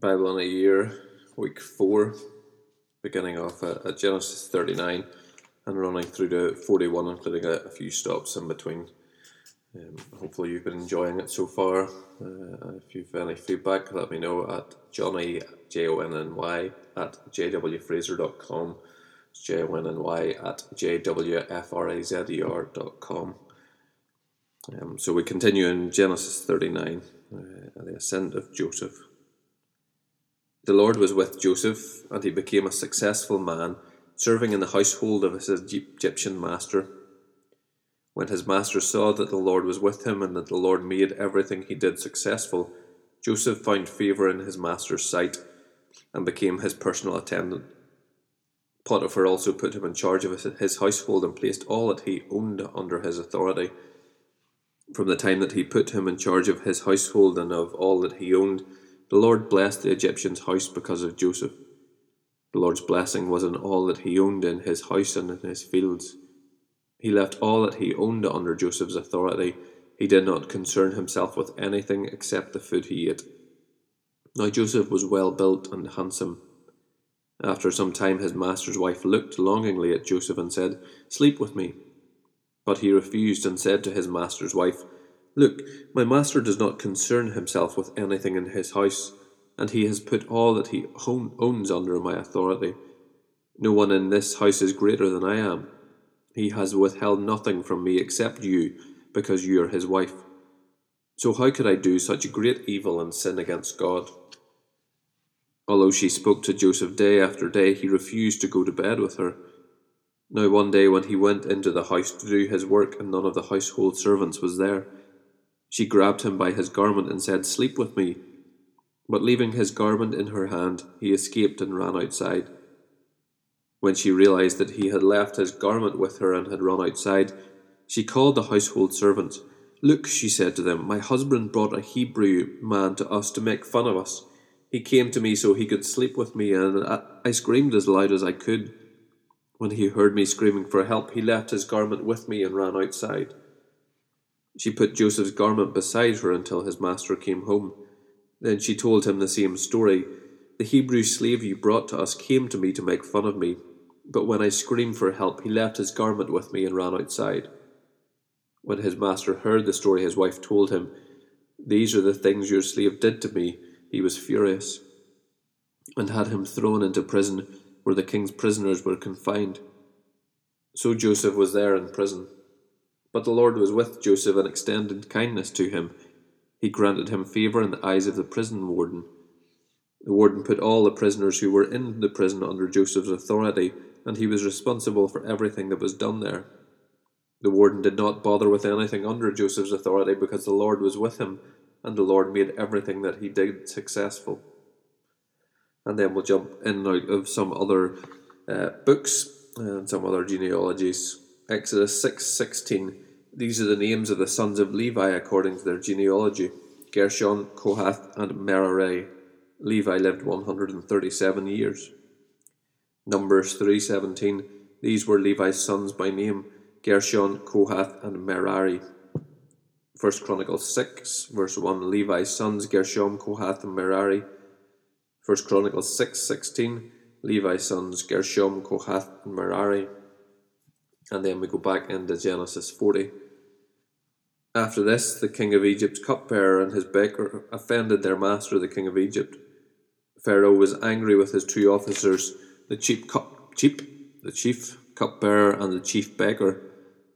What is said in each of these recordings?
Bible in a Year, week four, beginning off at, Genesis 39 and running through to 41, including a, a few stops in between. Um, hopefully, you've been enjoying it so far. Uh, if you've any feedback, let me know at Johnny, J O N N Y, at jwfraser.com. It's J O N N Y at jwfrazer.com. Um, so we continue in Genesis 39, uh, the ascent of Joseph. The Lord was with Joseph, and he became a successful man, serving in the household of his Egyptian master. When his master saw that the Lord was with him and that the Lord made everything he did successful, Joseph found favour in his master's sight and became his personal attendant. Potiphar also put him in charge of his household and placed all that he owned under his authority. From the time that he put him in charge of his household and of all that he owned, the Lord blessed the Egyptian's house because of Joseph. The Lord's blessing was in all that he owned in his house and in his fields. He left all that he owned under Joseph's authority. He did not concern himself with anything except the food he ate. Now Joseph was well built and handsome. After some time, his master's wife looked longingly at Joseph and said, Sleep with me. But he refused and said to his master's wife, Look, my master does not concern himself with anything in his house, and he has put all that he owns under my authority. No one in this house is greater than I am. He has withheld nothing from me except you, because you are his wife. So how could I do such great evil and sin against God? Although she spoke to Joseph day after day, he refused to go to bed with her. Now one day when he went into the house to do his work and none of the household servants was there, she grabbed him by his garment and said, Sleep with me. But leaving his garment in her hand, he escaped and ran outside. When she realized that he had left his garment with her and had run outside, she called the household servants. Look, she said to them, my husband brought a Hebrew man to us to make fun of us. He came to me so he could sleep with me, and I screamed as loud as I could. When he heard me screaming for help, he left his garment with me and ran outside. She put Joseph's garment beside her until his master came home. Then she told him the same story. The Hebrew slave you brought to us came to me to make fun of me, but when I screamed for help, he left his garment with me and ran outside. When his master heard the story his wife told him, These are the things your slave did to me, he was furious, and had him thrown into prison where the king's prisoners were confined. So Joseph was there in prison. But the Lord was with Joseph and extended kindness to him. He granted him favour in the eyes of the prison warden. The warden put all the prisoners who were in the prison under Joseph's authority, and he was responsible for everything that was done there. The warden did not bother with anything under Joseph's authority because the Lord was with him, and the Lord made everything that he did successful. And then we'll jump in and out of some other uh, books and some other genealogies. Exodus 6:16 these are the names of the sons of Levi according to their genealogy Gershon, Kohath, and Merari. Levi lived 137 years. Numbers 3:17 These were Levi's sons by name Gershon, Kohath, and Merari. First Chronicles 6 verse 1 Levi's sons Gershon, Kohath, and Merari. First Chronicles 6:16 Levi's sons Gershon, Kohath, and Merari. And then we go back into Genesis 40. After this, the king of Egypt's cupbearer and his baker offended their master, the king of Egypt. Pharaoh was angry with his two officers, the chief, cup, chief, the chief cupbearer and the chief baker,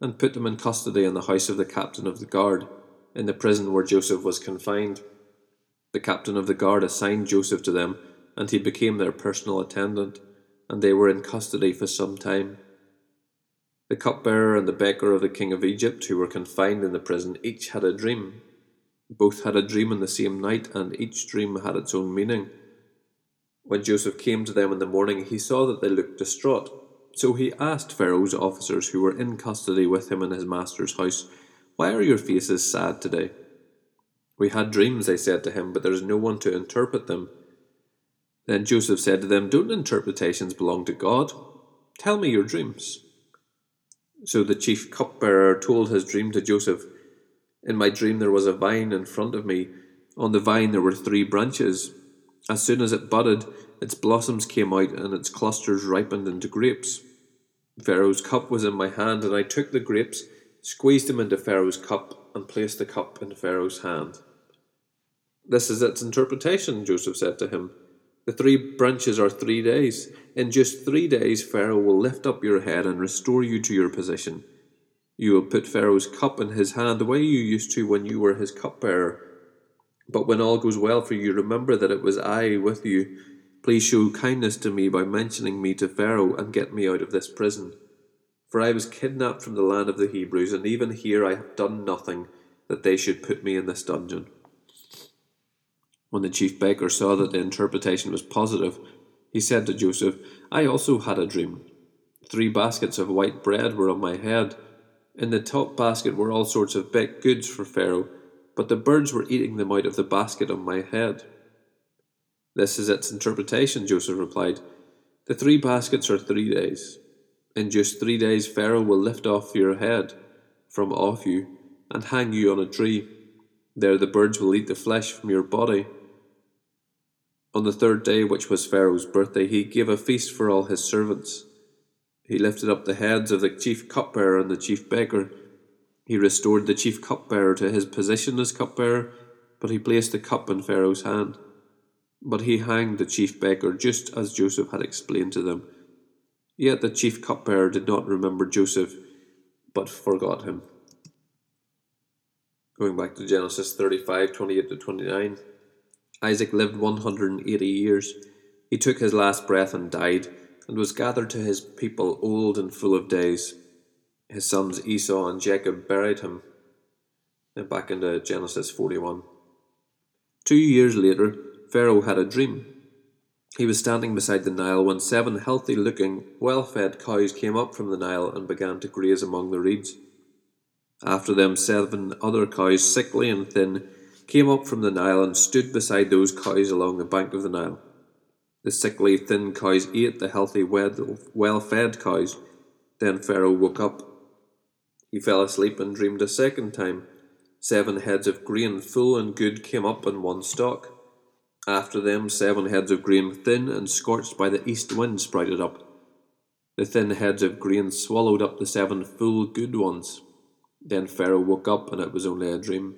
and put them in custody in the house of the captain of the guard, in the prison where Joseph was confined. The captain of the guard assigned Joseph to them, and he became their personal attendant, and they were in custody for some time. The cupbearer and the baker of the king of Egypt, who were confined in the prison, each had a dream. Both had a dream in the same night, and each dream had its own meaning. When Joseph came to them in the morning, he saw that they looked distraught. So he asked Pharaoh's officers who were in custody with him in his master's house, Why are your faces sad today? We had dreams, they said to him, but there is no one to interpret them. Then Joseph said to them, Don't interpretations belong to God? Tell me your dreams. So the chief cupbearer told his dream to Joseph. In my dream there was a vine in front of me. On the vine there were three branches. As soon as it budded, its blossoms came out and its clusters ripened into grapes. Pharaoh's cup was in my hand, and I took the grapes, squeezed them into Pharaoh's cup, and placed the cup in Pharaoh's hand. This is its interpretation, Joseph said to him. The three branches are three days. In just three days, Pharaoh will lift up your head and restore you to your position. You will put Pharaoh's cup in his hand the way you used to when you were his cupbearer. But when all goes well for you, remember that it was I with you. Please show kindness to me by mentioning me to Pharaoh and get me out of this prison. For I was kidnapped from the land of the Hebrews, and even here I have done nothing that they should put me in this dungeon. When the chief baker saw that the interpretation was positive, he said to Joseph, I also had a dream. Three baskets of white bread were on my head. In the top basket were all sorts of baked goods for Pharaoh, but the birds were eating them out of the basket on my head. This is its interpretation, Joseph replied. The three baskets are three days. In just three days, Pharaoh will lift off your head from off you and hang you on a tree. There the birds will eat the flesh from your body on the third day, which was Pharaoh's birthday, he gave a feast for all his servants. He lifted up the heads of the chief cupbearer and the chief baker. He restored the chief cupbearer to his position as cupbearer, but he placed the cup in Pharaoh's hand. But he hanged the chief baker just as Joseph had explained to them. Yet the chief cupbearer did not remember Joseph, but forgot him. Going back to Genesis 35 28 to 29. Isaac lived 180 years. He took his last breath and died, and was gathered to his people old and full of days. His sons Esau and Jacob buried him. And back into Genesis 41. Two years later, Pharaoh had a dream. He was standing beside the Nile when seven healthy looking, well fed cows came up from the Nile and began to graze among the reeds. After them, seven other cows, sickly and thin, came up from the Nile and stood beside those cows along the bank of the Nile. The sickly, thin cows ate the healthy, well fed cows. Then Pharaoh woke up. He fell asleep and dreamed a second time. Seven heads of grain, full and good, came up in one stalk. After them, seven heads of grain, thin and scorched by the east wind, sprouted up. The thin heads of grain swallowed up the seven full, good ones. Then Pharaoh woke up, and it was only a dream.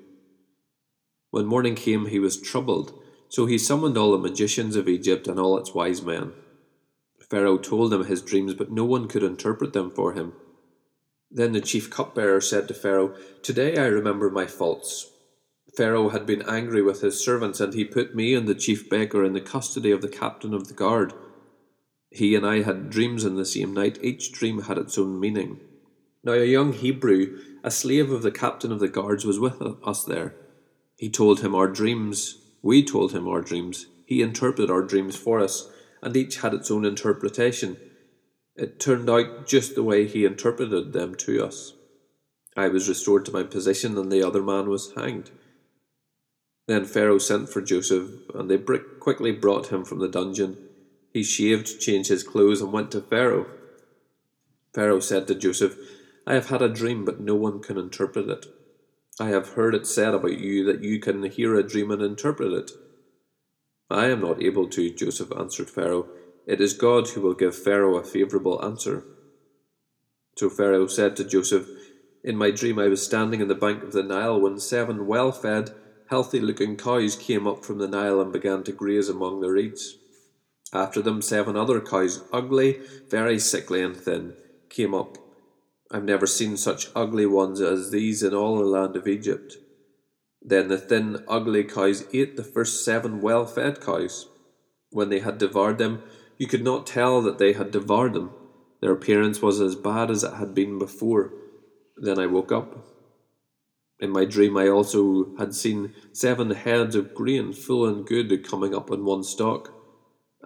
When morning came, he was troubled, so he summoned all the magicians of Egypt and all its wise men. Pharaoh told them his dreams, but no one could interpret them for him. Then the chief cupbearer said to Pharaoh, Today I remember my faults. Pharaoh had been angry with his servants, and he put me and the chief baker in the custody of the captain of the guard. He and I had dreams in the same night, each dream had its own meaning. Now a young Hebrew, a slave of the captain of the guards, was with us there. He told him our dreams. We told him our dreams. He interpreted our dreams for us, and each had its own interpretation. It turned out just the way he interpreted them to us. I was restored to my position, and the other man was hanged. Then Pharaoh sent for Joseph, and they quickly brought him from the dungeon. He shaved, changed his clothes, and went to Pharaoh. Pharaoh said to Joseph, I have had a dream, but no one can interpret it. I have heard it said about you that you can hear a dream and interpret it. I am not able to, Joseph answered Pharaoh. It is God who will give Pharaoh a favourable answer. So Pharaoh said to Joseph, In my dream I was standing in the bank of the Nile when seven well fed, healthy looking cows came up from the Nile and began to graze among the reeds. After them, seven other cows, ugly, very sickly and thin, came up I've never seen such ugly ones as these in all the land of Egypt. Then the thin, ugly cows ate the first seven well fed cows. When they had devoured them, you could not tell that they had devoured them. Their appearance was as bad as it had been before. Then I woke up. In my dream, I also had seen seven heads of grain, full and good, coming up on one stalk.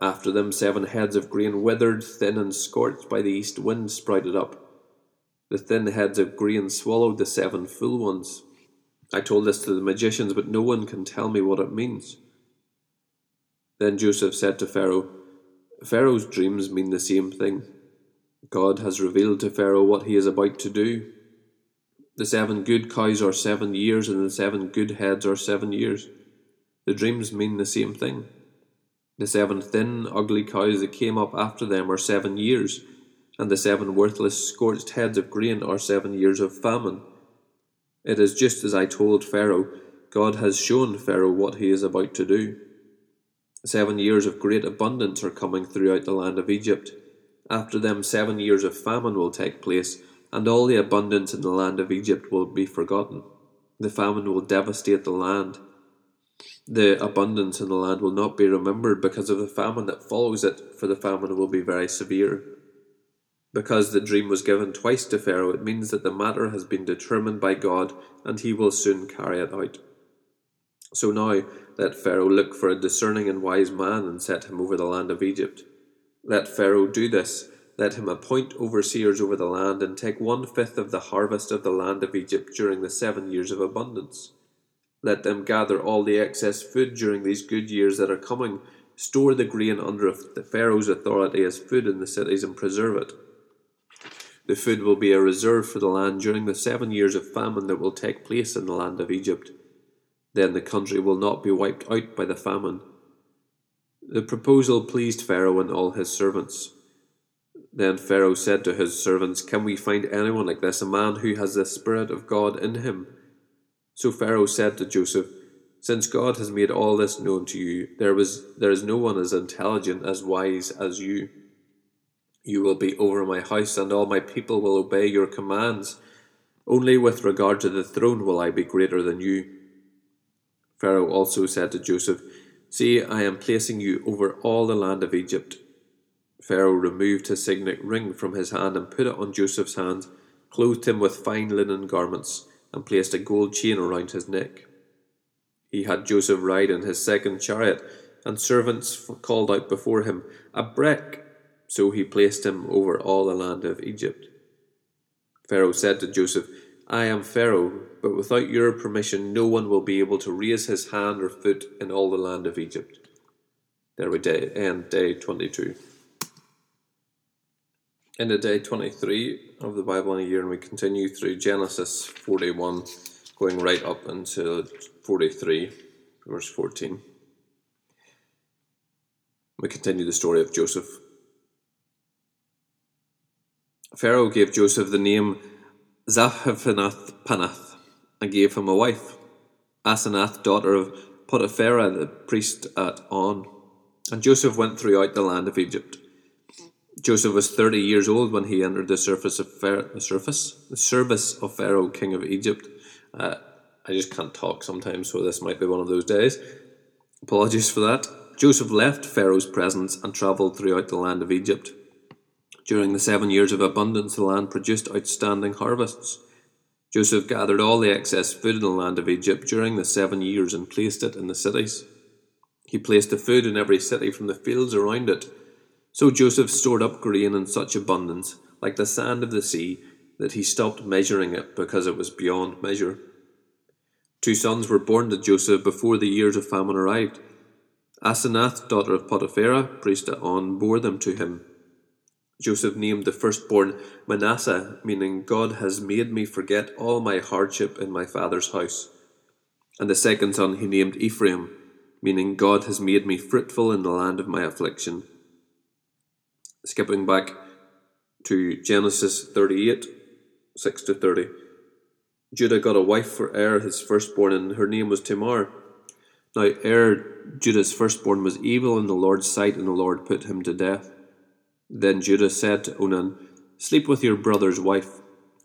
After them, seven heads of grain, withered, thin, and scorched by the east wind, sprouted up. The thin heads of grain swallowed the seven full ones. I told this to the magicians, but no one can tell me what it means. Then Joseph said to Pharaoh, Pharaoh's dreams mean the same thing. God has revealed to Pharaoh what he is about to do. The seven good cows are seven years, and the seven good heads are seven years. The dreams mean the same thing. The seven thin, ugly cows that came up after them are seven years, and the seven worthless, scorched heads of grain are seven years of famine. It is just as I told Pharaoh, God has shown Pharaoh what he is about to do. Seven years of great abundance are coming throughout the land of Egypt. After them, seven years of famine will take place, and all the abundance in the land of Egypt will be forgotten. The famine will devastate the land. The abundance in the land will not be remembered because of the famine that follows it, for the famine will be very severe. Because the dream was given twice to Pharaoh, it means that the matter has been determined by God and he will soon carry it out. So now let Pharaoh look for a discerning and wise man and set him over the land of Egypt. Let Pharaoh do this. Let him appoint overseers over the land and take one fifth of the harvest of the land of Egypt during the seven years of abundance. Let them gather all the excess food during these good years that are coming, store the grain under the Pharaoh's authority as food in the cities, and preserve it. The food will be a reserve for the land during the seven years of famine that will take place in the land of Egypt. Then the country will not be wiped out by the famine. The proposal pleased Pharaoh and all his servants. Then Pharaoh said to his servants, Can we find anyone like this, a man who has the Spirit of God in him? So Pharaoh said to Joseph, Since God has made all this known to you, there, was, there is no one as intelligent, as wise as you. You will be over my house, and all my people will obey your commands. Only with regard to the throne will I be greater than you. Pharaoh also said to Joseph, See, I am placing you over all the land of Egypt. Pharaoh removed his signet ring from his hand and put it on Joseph's hand, clothed him with fine linen garments, and placed a gold chain around his neck. He had Joseph ride in his second chariot, and servants called out before him, Abrek! So he placed him over all the land of Egypt. Pharaoh said to Joseph, I am Pharaoh, but without your permission no one will be able to raise his hand or foot in all the land of Egypt. There we day, end day 22. In the day 23 of the Bible in a year, and we continue through Genesis 41, going right up until 43, verse 14. We continue the story of Joseph. Pharaoh gave Joseph the name Zaphenath Paneah and gave him a wife, Asenath, daughter of Potipherah, the priest at On. And Joseph went throughout the land of Egypt. Joseph was thirty years old when he entered the surface of Pharaoh, the surface, the service of Pharaoh, king of Egypt. Uh, I just can't talk sometimes, so this might be one of those days. Apologies for that. Joseph left Pharaoh's presence and travelled throughout the land of Egypt. During the seven years of abundance, the land produced outstanding harvests. Joseph gathered all the excess food in the land of Egypt during the seven years and placed it in the cities. He placed the food in every city from the fields around it. So Joseph stored up grain in such abundance, like the sand of the sea, that he stopped measuring it because it was beyond measure. Two sons were born to Joseph before the years of famine arrived. Asenath, daughter of Potipherah, priest at On, bore them to him. Joseph named the firstborn Manasseh, meaning God has made me forget all my hardship in my father's house. And the second son he named Ephraim, meaning God has made me fruitful in the land of my affliction. Skipping back to Genesis 38 6 to 30. Judah got a wife for Er, his firstborn, and her name was Tamar. Now, Er, Judah's firstborn, was evil in the Lord's sight, and the Lord put him to death. Then Judah said to Onan, Sleep with your brother's wife.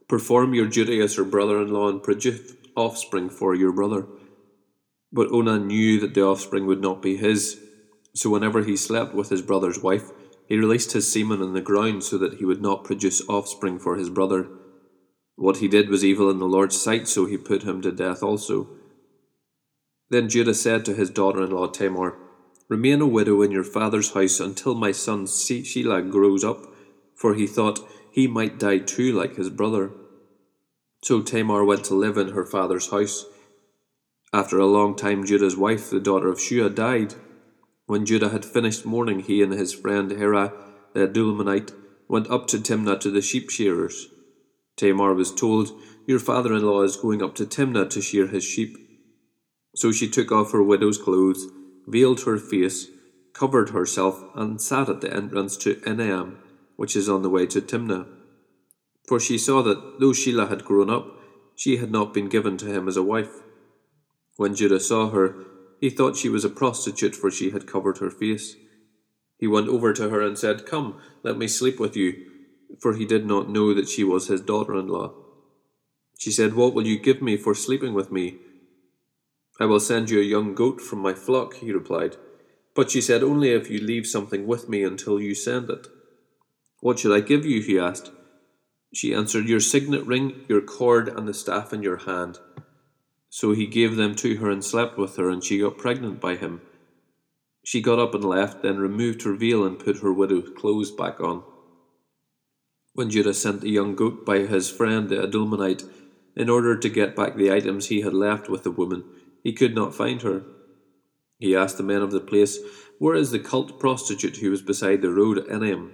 Perform your duty as her brother in law and produce offspring for your brother. But Onan knew that the offspring would not be his. So whenever he slept with his brother's wife, he released his semen on the ground so that he would not produce offspring for his brother. What he did was evil in the Lord's sight, so he put him to death also. Then Judah said to his daughter in law Tamar, Remain a widow in your father's house until my son Shelah grows up, for he thought he might die too like his brother. So Tamar went to live in her father's house. After a long time, Judah's wife, the daughter of Shua, died. When Judah had finished mourning, he and his friend Hirah, the Adullamite, went up to Timnah to the sheep shearers. Tamar was told, Your father in law is going up to Timnah to shear his sheep. So she took off her widow's clothes veiled her face, covered herself, and sat at the entrance to Enaim, which is on the way to Timnah. For she saw that though Shelah had grown up, she had not been given to him as a wife. When Judah saw her, he thought she was a prostitute, for she had covered her face. He went over to her and said, Come, let me sleep with you, for he did not know that she was his daughter in law. She said, What will you give me for sleeping with me? I will send you a young goat from my flock, he replied. But she said, Only if you leave something with me until you send it. What should I give you? he asked. She answered, Your signet ring, your cord, and the staff in your hand. So he gave them to her and slept with her, and she got pregnant by him. She got up and left, then removed her veil and put her widow's clothes back on. When Judah sent the young goat by his friend the Adullamite in order to get back the items he had left with the woman, he could not find her. He asked the men of the place, Where is the cult prostitute who was beside the road at Enaim?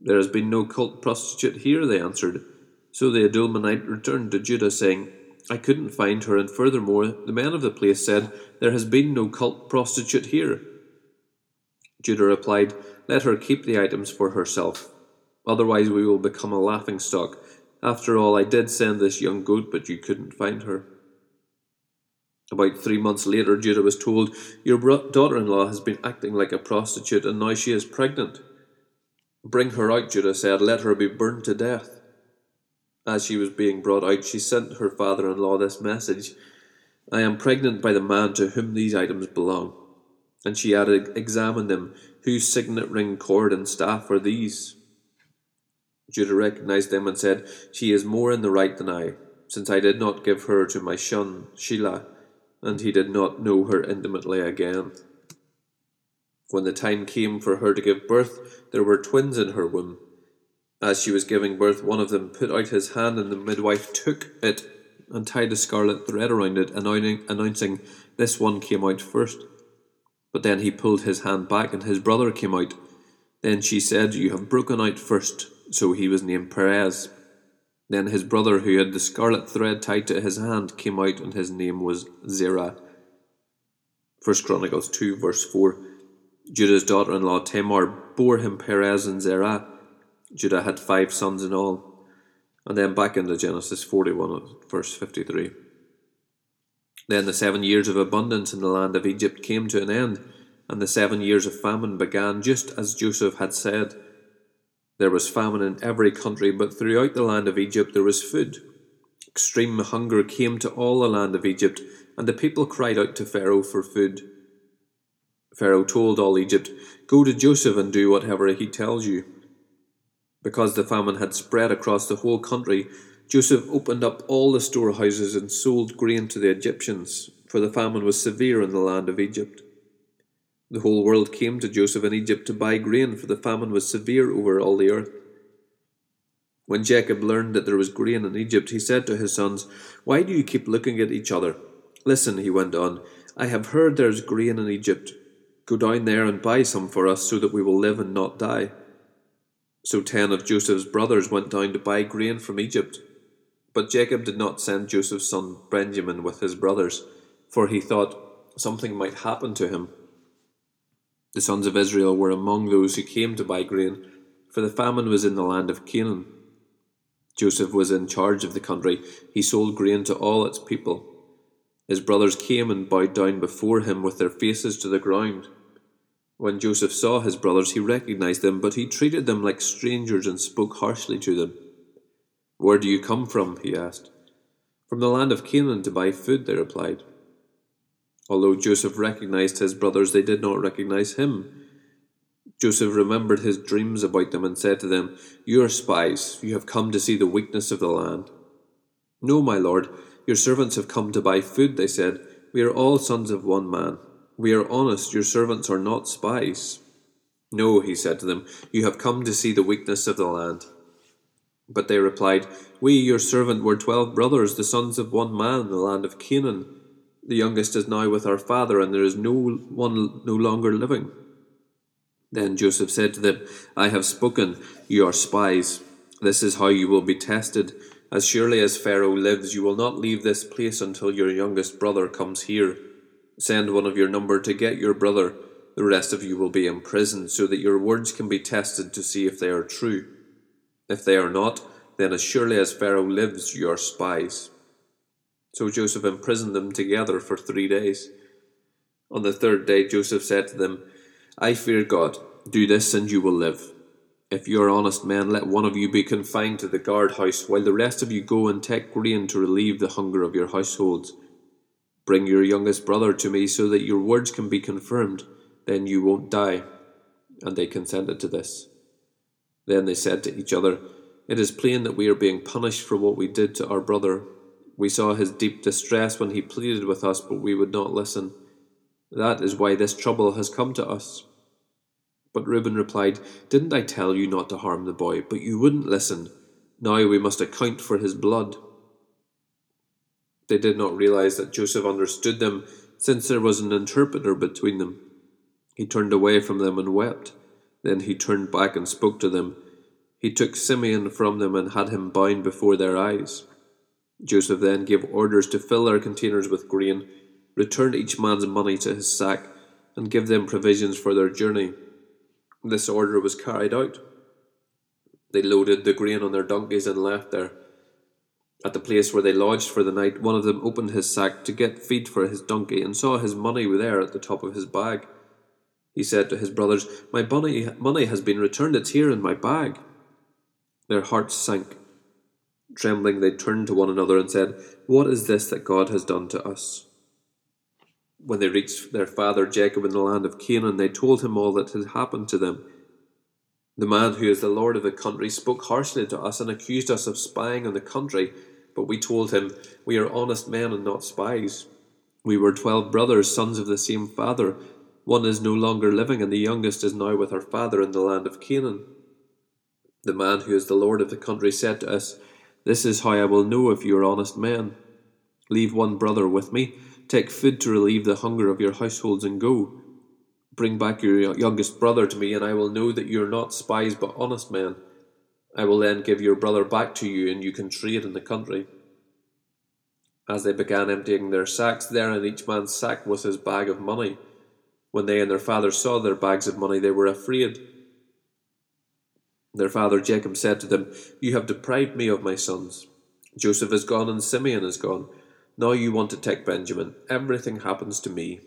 There has been no cult prostitute here, they answered. So the Adullamite returned to Judah, saying, I couldn't find her, and furthermore, the men of the place said, There has been no cult prostitute here. Judah replied, Let her keep the items for herself. Otherwise, we will become a laughing stock. After all, I did send this young goat, but you couldn't find her. About three months later, Judah was told, Your daughter in law has been acting like a prostitute, and now she is pregnant. Bring her out, Judah said, let her be burned to death. As she was being brought out, she sent her father in law this message I am pregnant by the man to whom these items belong. And she added, Examine them. Whose signet ring, cord, and staff are these? Judah recognized them and said, She is more in the right than I, since I did not give her to my son, Shelah, and he did not know her intimately again. When the time came for her to give birth, there were twins in her womb. As she was giving birth, one of them put out his hand, and the midwife took it and tied a scarlet thread around it, announcing, This one came out first. But then he pulled his hand back, and his brother came out. Then she said, You have broken out first. So he was named Perez. Then his brother, who had the scarlet thread tied to his hand, came out, and his name was Zerah. First Chronicles 2, verse 4. Judah's daughter in law Tamar bore him Perez and Zerah. Judah had five sons in all. And then back into Genesis 41, verse 53. Then the seven years of abundance in the land of Egypt came to an end, and the seven years of famine began just as Joseph had said. There was famine in every country, but throughout the land of Egypt there was food. Extreme hunger came to all the land of Egypt, and the people cried out to Pharaoh for food. Pharaoh told all Egypt, Go to Joseph and do whatever he tells you. Because the famine had spread across the whole country, Joseph opened up all the storehouses and sold grain to the Egyptians, for the famine was severe in the land of Egypt. The whole world came to Joseph in Egypt to buy grain, for the famine was severe over all the earth. When Jacob learned that there was grain in Egypt, he said to his sons, Why do you keep looking at each other? Listen, he went on, I have heard there is grain in Egypt. Go down there and buy some for us, so that we will live and not die. So ten of Joseph's brothers went down to buy grain from Egypt. But Jacob did not send Joseph's son Benjamin with his brothers, for he thought something might happen to him. The sons of Israel were among those who came to buy grain, for the famine was in the land of Canaan. Joseph was in charge of the country. He sold grain to all its people. His brothers came and bowed down before him with their faces to the ground. When Joseph saw his brothers, he recognized them, but he treated them like strangers and spoke harshly to them. Where do you come from? he asked. From the land of Canaan to buy food, they replied. Although Joseph recognized his brothers, they did not recognize him. Joseph remembered his dreams about them and said to them, You are spies, you have come to see the weakness of the land. No, my lord, your servants have come to buy food, they said. We are all sons of one man. We are honest, your servants are not spies. No, he said to them, you have come to see the weakness of the land. But they replied, We, your servant, were twelve brothers, the sons of one man in the land of Canaan. The youngest is now with our father, and there is no one no longer living. Then Joseph said to them, I have spoken, you are spies. This is how you will be tested. As surely as Pharaoh lives, you will not leave this place until your youngest brother comes here. Send one of your number to get your brother, the rest of you will be imprisoned, so that your words can be tested to see if they are true. If they are not, then as surely as Pharaoh lives, you are spies. So Joseph imprisoned them together for three days. On the third day, Joseph said to them, I fear God. Do this, and you will live. If you are honest men, let one of you be confined to the guard house, while the rest of you go and take grain to relieve the hunger of your households. Bring your youngest brother to me, so that your words can be confirmed. Then you won't die. And they consented to this. Then they said to each other, It is plain that we are being punished for what we did to our brother. We saw his deep distress when he pleaded with us, but we would not listen. That is why this trouble has come to us. But Reuben replied, Didn't I tell you not to harm the boy? But you wouldn't listen. Now we must account for his blood. They did not realize that Joseph understood them, since there was an interpreter between them. He turned away from them and wept. Then he turned back and spoke to them. He took Simeon from them and had him bound before their eyes. Joseph then gave orders to fill their containers with grain, return each man's money to his sack, and give them provisions for their journey. This order was carried out. They loaded the grain on their donkeys and left there. At the place where they lodged for the night, one of them opened his sack to get feed for his donkey and saw his money there at the top of his bag. He said to his brothers, My money, money has been returned, it's here in my bag. Their hearts sank. Trembling, they turned to one another and said, What is this that God has done to us? When they reached their father Jacob in the land of Canaan, they told him all that had happened to them. The man who is the lord of the country spoke harshly to us and accused us of spying on the country, but we told him, We are honest men and not spies. We were twelve brothers, sons of the same father. One is no longer living, and the youngest is now with our father in the land of Canaan. The man who is the lord of the country said to us, This is how I will know if you are honest men. Leave one brother with me, take food to relieve the hunger of your households, and go. Bring back your youngest brother to me, and I will know that you are not spies but honest men. I will then give your brother back to you, and you can trade in the country. As they began emptying their sacks, there in each man's sack was his bag of money. When they and their father saw their bags of money, they were afraid. Their father Jacob said to them, You have deprived me of my sons. Joseph is gone and Simeon is gone. Now you want to take Benjamin. Everything happens to me.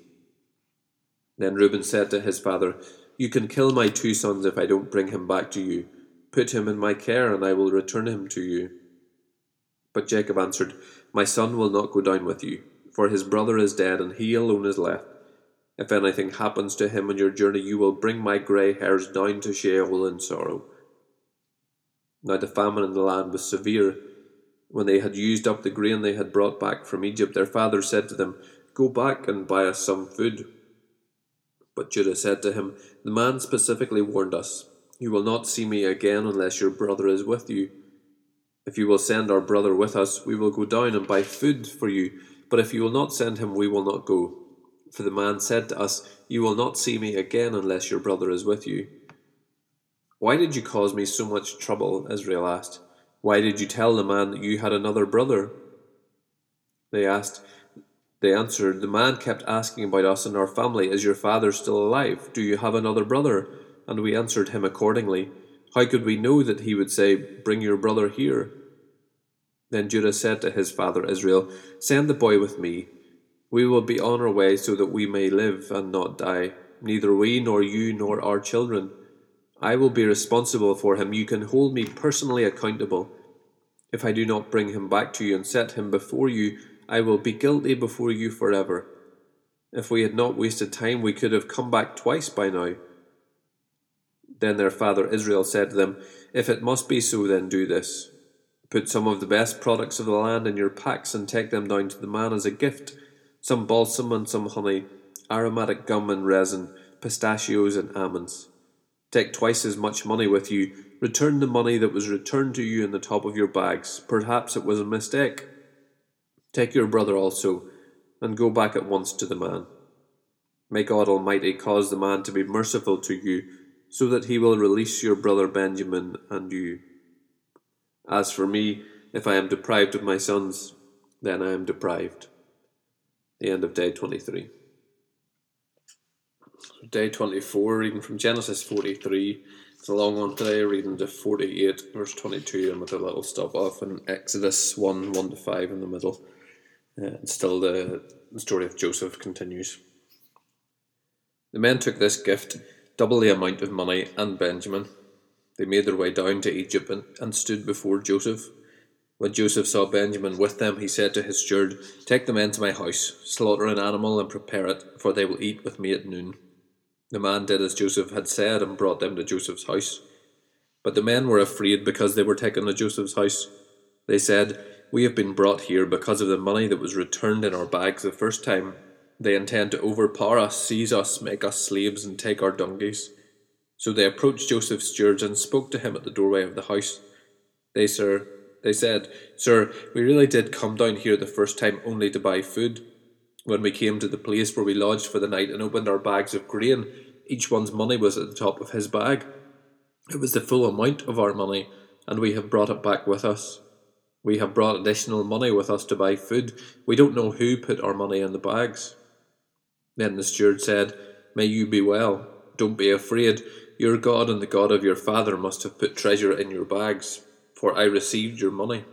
Then Reuben said to his father, You can kill my two sons if I don't bring him back to you. Put him in my care, and I will return him to you. But Jacob answered, My son will not go down with you, for his brother is dead, and he alone is left. If anything happens to him on your journey, you will bring my grey hairs down to Sheol in sorrow. Now the famine in the land was severe. When they had used up the grain they had brought back from Egypt, their father said to them, Go back and buy us some food. But Judah said to him, The man specifically warned us, You will not see me again unless your brother is with you. If you will send our brother with us, we will go down and buy food for you. But if you will not send him, we will not go. For the man said to us, You will not see me again unless your brother is with you. Why did you cause me so much trouble? Israel asked. Why did you tell the man that you had another brother? They asked, they answered, The man kept asking about us and our family. Is your father still alive? Do you have another brother? And we answered him accordingly. How could we know that he would say, Bring your brother here? Then Judah said to his father Israel, Send the boy with me. We will be on our way so that we may live and not die, neither we nor you nor our children. I will be responsible for him. You can hold me personally accountable. If I do not bring him back to you and set him before you, I will be guilty before you forever. If we had not wasted time, we could have come back twice by now. Then their father Israel said to them, If it must be so, then do this. Put some of the best products of the land in your packs and take them down to the man as a gift some balsam and some honey, aromatic gum and resin, pistachios and almonds. Take twice as much money with you. Return the money that was returned to you in the top of your bags. Perhaps it was a mistake. Take your brother also, and go back at once to the man. May God Almighty cause the man to be merciful to you, so that he will release your brother Benjamin and you. As for me, if I am deprived of my sons, then I am deprived. The end of day 23. Day 24, reading from Genesis 43. It's a long one today, reading to 48, verse 22, and with a little stop off in Exodus 1 1 to 5 in the middle. Uh, and still, the, the story of Joseph continues. The men took this gift, double the amount of money, and Benjamin. They made their way down to Egypt and, and stood before Joseph. When Joseph saw Benjamin with them, he said to his steward, Take the men to my house, slaughter an animal, and prepare it, for they will eat with me at noon. The man did as Joseph had said and brought them to Joseph's house. But the men were afraid because they were taken to Joseph's house. They said, We have been brought here because of the money that was returned in our bags the first time. They intend to overpower us, seize us, make us slaves, and take our donkeys. So they approached Joseph's stewards and spoke to him at the doorway of the house. They, sir, they said, Sir, we really did come down here the first time only to buy food. When we came to the place where we lodged for the night and opened our bags of grain, each one's money was at the top of his bag. It was the full amount of our money, and we have brought it back with us. We have brought additional money with us to buy food. We don't know who put our money in the bags. Then the steward said, May you be well. Don't be afraid. Your God and the God of your father must have put treasure in your bags, for I received your money.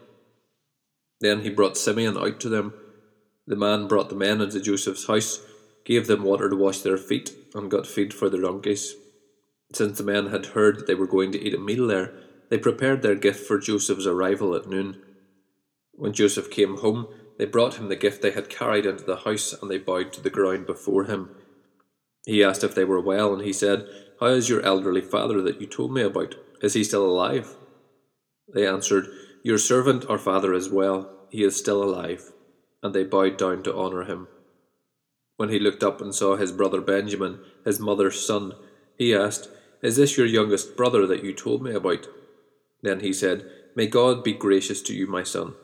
Then he brought Simeon out to them the man brought the men into Joseph's house, gave them water to wash their feet, and got feed for their donkeys. Since the men had heard that they were going to eat a meal there, they prepared their gift for Joseph's arrival at noon. When Joseph came home, they brought him the gift they had carried into the house, and they bowed to the ground before him. He asked if they were well, and he said, How is your elderly father that you told me about? Is he still alive? They answered, Your servant, our father, is well. He is still alive and they bowed down to honour him. When he looked up and saw his brother Benjamin, his mother's son, he asked, Is this your youngest brother that you told me about? Then he said, May God be gracious to you, my son.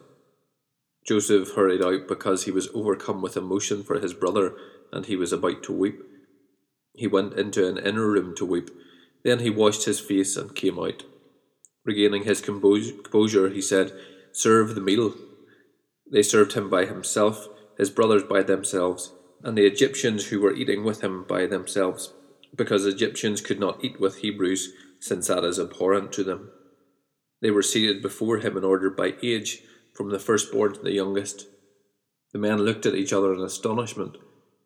Joseph hurried out because he was overcome with emotion for his brother, and he was about to weep. He went into an inner room to weep. Then he washed his face and came out. Regaining his composure, he said, Serve the meal. They served him by himself, his brothers by themselves, and the Egyptians who were eating with him by themselves, because Egyptians could not eat with Hebrews, since that is abhorrent to them. They were seated before him in order by age, from the firstborn to the youngest. The men looked at each other in astonishment.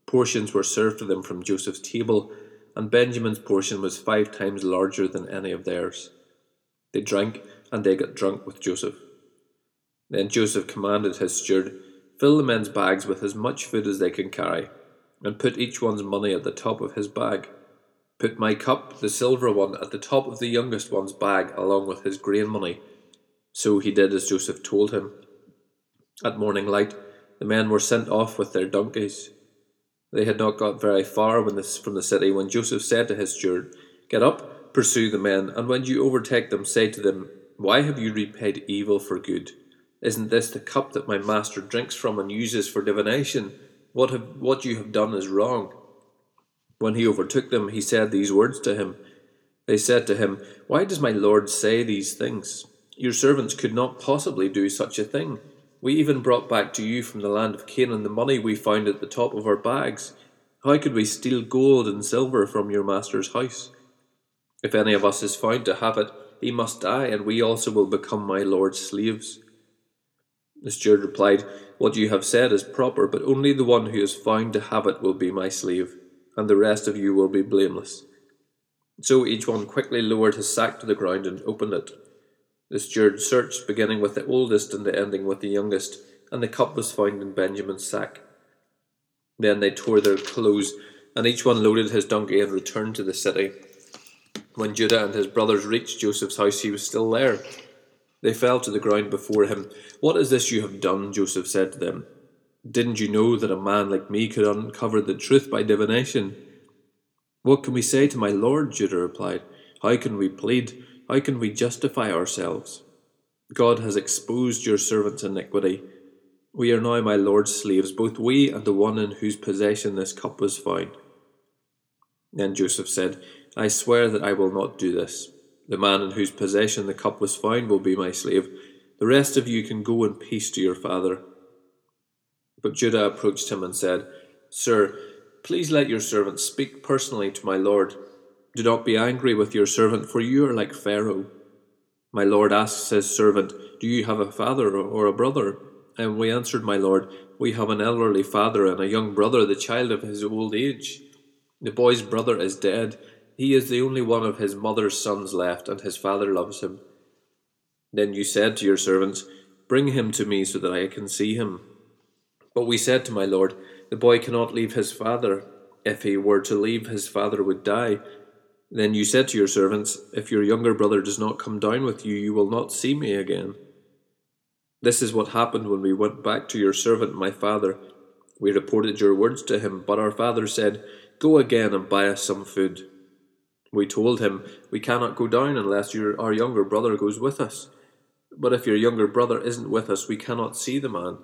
Portions were served to them from Joseph's table, and Benjamin's portion was five times larger than any of theirs. They drank, and they got drunk with Joseph. Then Joseph commanded his steward, Fill the men's bags with as much food as they can carry, and put each one's money at the top of his bag. Put my cup, the silver one, at the top of the youngest one's bag, along with his grain money. So he did as Joseph told him. At morning light, the men were sent off with their donkeys. They had not got very far when this, from the city when Joseph said to his steward, Get up, pursue the men, and when you overtake them, say to them, Why have you repaid evil for good? Isn't this the cup that my master drinks from and uses for divination? What, have, what you have done is wrong. When he overtook them, he said these words to him. They said to him, Why does my lord say these things? Your servants could not possibly do such a thing. We even brought back to you from the land of Canaan the money we found at the top of our bags. How could we steal gold and silver from your master's house? If any of us is found to have it, he must die, and we also will become my lord's slaves. The steward replied, What you have said is proper, but only the one who is found to have it will be my slave, and the rest of you will be blameless. So each one quickly lowered his sack to the ground and opened it. The steward searched, beginning with the oldest and ending with the youngest, and the cup was found in Benjamin's sack. Then they tore their clothes, and each one loaded his donkey and returned to the city. When Judah and his brothers reached Joseph's house, he was still there they fell to the ground before him. What is this you have done? Joseph said to them. Didn't you know that a man like me could uncover the truth by divination? What can we say to my lord? Judah replied. How can we plead? How can we justify ourselves? God has exposed your servant's iniquity. We are now my lord's slaves, both we and the one in whose possession this cup was found. Then Joseph said, I swear that I will not do this. The man in whose possession the cup was found will be my slave. The rest of you can go in peace to your father. But Judah approached him and said, Sir, Please let your servant speak personally to my lord. Do not be angry with your servant, for you are like Pharaoh. My lord asks his servant, Do you have a father or a brother? And we answered, My lord, We have an elderly father and a young brother, the child of his old age. The boy's brother is dead. He is the only one of his mother's sons left, and his father loves him. Then you said to your servants, Bring him to me so that I can see him. But we said to my lord, The boy cannot leave his father. If he were to leave, his father would die. Then you said to your servants, If your younger brother does not come down with you, you will not see me again. This is what happened when we went back to your servant, my father. We reported your words to him, but our father said, Go again and buy us some food. We told him, We cannot go down unless your, our younger brother goes with us. But if your younger brother isn't with us, we cannot see the man.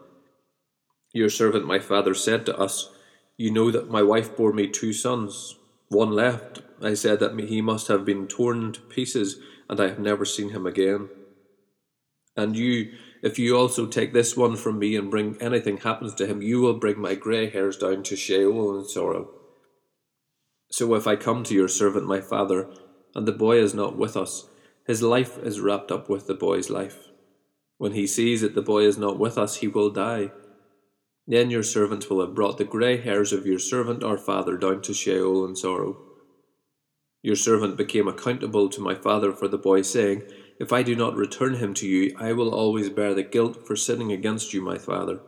Your servant, my father, said to us, You know that my wife bore me two sons. One left. I said that he must have been torn to pieces, and I have never seen him again. And you, if you also take this one from me and bring anything happens to him, you will bring my grey hairs down to Sheol in sorrow. So if I come to your servant my father, and the boy is not with us, his life is wrapped up with the boy's life. When he sees that the boy is not with us, he will die. Then your servant will have brought the grey hairs of your servant our father down to Sheol in sorrow. Your servant became accountable to my father for the boy, saying, If I do not return him to you, I will always bear the guilt for sinning against you, my father.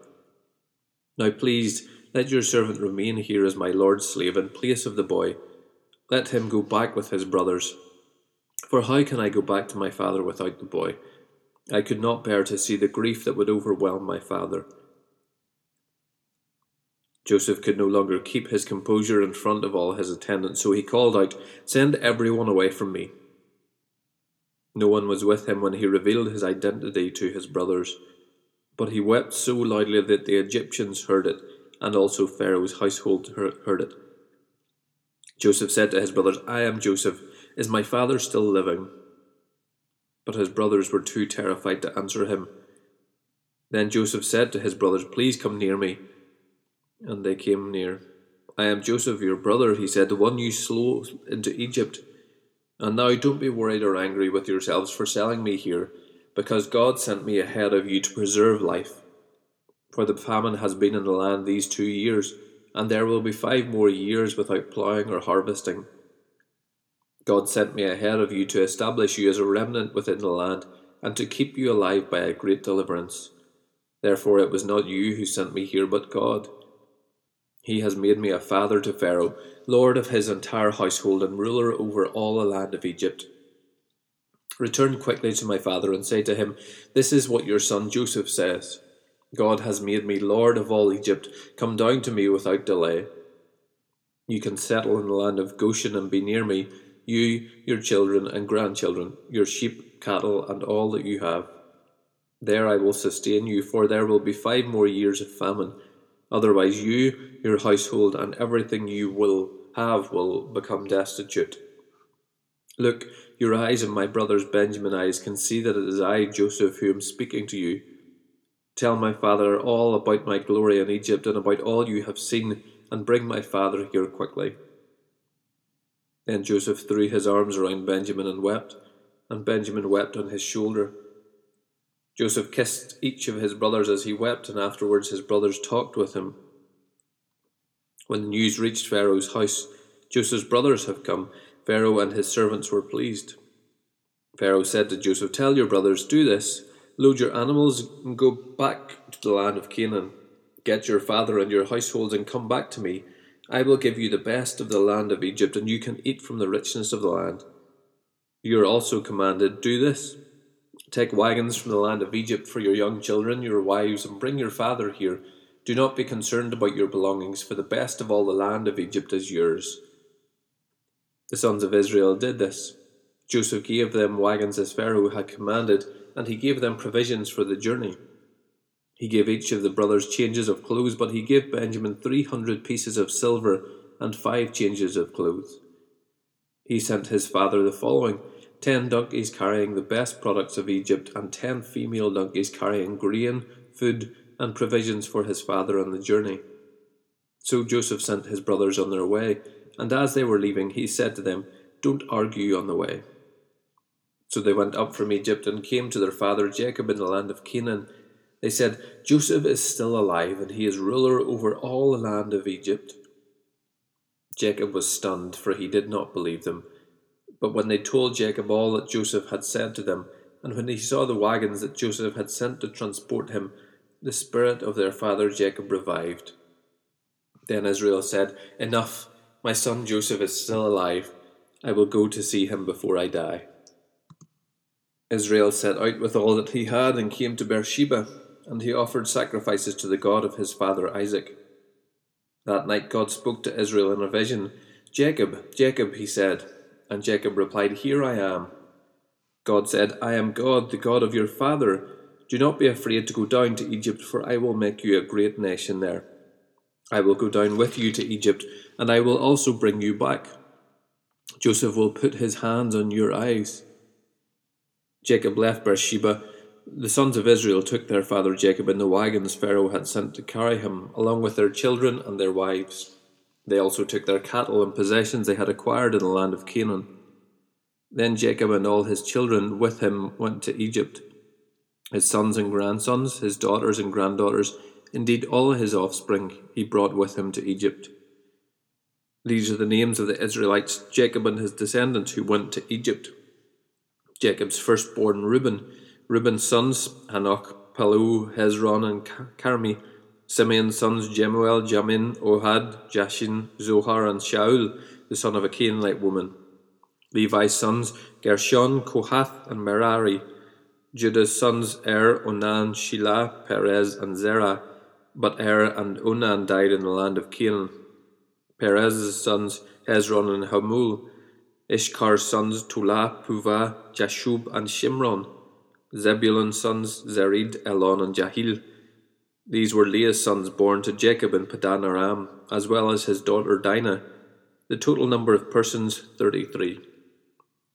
Now please let your servant remain here as my lord's slave in place of the boy. Let him go back with his brothers. For how can I go back to my father without the boy? I could not bear to see the grief that would overwhelm my father. Joseph could no longer keep his composure in front of all his attendants, so he called out, Send everyone away from me. No one was with him when he revealed his identity to his brothers, but he wept so loudly that the Egyptians heard it and also Pharaoh's household heard it. Joseph said to his brothers, I am Joseph. Is my father still living? But his brothers were too terrified to answer him. Then Joseph said to his brothers, Please come near me. And they came near. I am Joseph, your brother, he said, the one you slew into Egypt. And now don't be worried or angry with yourselves for selling me here, because God sent me ahead of you to preserve life for the famine has been in the land these two years, and there will be five more years without ploughing or harvesting. God sent me ahead of you to establish you as a remnant within the land, and to keep you alive by a great deliverance. Therefore it was not you who sent me here, but God. He has made me a father to Pharaoh, lord of his entire household, and ruler over all the land of Egypt. Return quickly to my father and say to him, This is what your son Joseph says. God has made me Lord of all Egypt. Come down to me without delay. You can settle in the land of Goshen and be near me, you, your children and grandchildren, your sheep, cattle, and all that you have. There I will sustain you, for there will be five more years of famine. Otherwise, you, your household, and everything you will have will become destitute. Look, your eyes and my brother's Benjamin eyes can see that it is I, Joseph, who am speaking to you. Tell my father all about my glory in Egypt and about all you have seen, and bring my father here quickly. Then Joseph threw his arms around Benjamin and wept, and Benjamin wept on his shoulder. Joseph kissed each of his brothers as he wept, and afterwards his brothers talked with him. When the news reached Pharaoh's house, Joseph's brothers have come. Pharaoh and his servants were pleased. Pharaoh said to Joseph, Tell your brothers, do this Load your animals and go back to the land of Canaan. Get your father and your households and come back to me. I will give you the best of the land of Egypt, and you can eat from the richness of the land. You are also commanded, Do this. Take wagons from the land of Egypt for your young children, your wives, and bring your father here. Do not be concerned about your belongings, for the best of all the land of Egypt is yours. The sons of Israel did this. Joseph gave them wagons as Pharaoh had commanded and he gave them provisions for the journey. He gave each of the brothers changes of clothes, but he gave Benjamin three hundred pieces of silver and five changes of clothes. He sent his father the following ten donkeys carrying the best products of Egypt, and ten female donkeys carrying grain, food, and provisions for his father on the journey. So Joseph sent his brothers on their way, and as they were leaving, he said to them, Don't argue on the way. So they went up from Egypt and came to their father Jacob in the land of Canaan. They said, Joseph is still alive, and he is ruler over all the land of Egypt. Jacob was stunned, for he did not believe them. But when they told Jacob all that Joseph had said to them, and when he saw the wagons that Joseph had sent to transport him, the spirit of their father Jacob revived. Then Israel said, Enough, my son Joseph is still alive. I will go to see him before I die. Israel set out with all that he had and came to Beersheba, and he offered sacrifices to the God of his father Isaac. That night God spoke to Israel in a vision. Jacob, Jacob, he said. And Jacob replied, Here I am. God said, I am God, the God of your father. Do not be afraid to go down to Egypt, for I will make you a great nation there. I will go down with you to Egypt, and I will also bring you back. Joseph will put his hands on your eyes. Jacob left Beersheba. The sons of Israel took their father Jacob in the wagons Pharaoh had sent to carry him, along with their children and their wives. They also took their cattle and possessions they had acquired in the land of Canaan. Then Jacob and all his children with him went to Egypt. His sons and grandsons, his daughters and granddaughters, indeed all his offspring, he brought with him to Egypt. These are the names of the Israelites, Jacob and his descendants who went to Egypt. Jacob's firstborn Reuben, Reuben's sons, Hanok, Palu, Hezron, and Carmi, Simeon's sons, Jemuel, Jamin, Ohad, Jachin, Zohar, and Shaul, the son of a Canaanite woman. Levi's sons, Gershon, Kohath, and Merari. Judah's sons, Er, Onan, Shelah, Perez, and Zerah. But Er and Onan died in the land of Canaan. Perez's sons, Hezron and Hamul. Issachar's sons, Tola, Puvah, Jashub, and Shimron. Zebulun's sons, Zered, Elon, and Jahleel. These were Leah's sons born to Jacob in Padan Aram, as well as his daughter Dinah. The total number of persons, 33.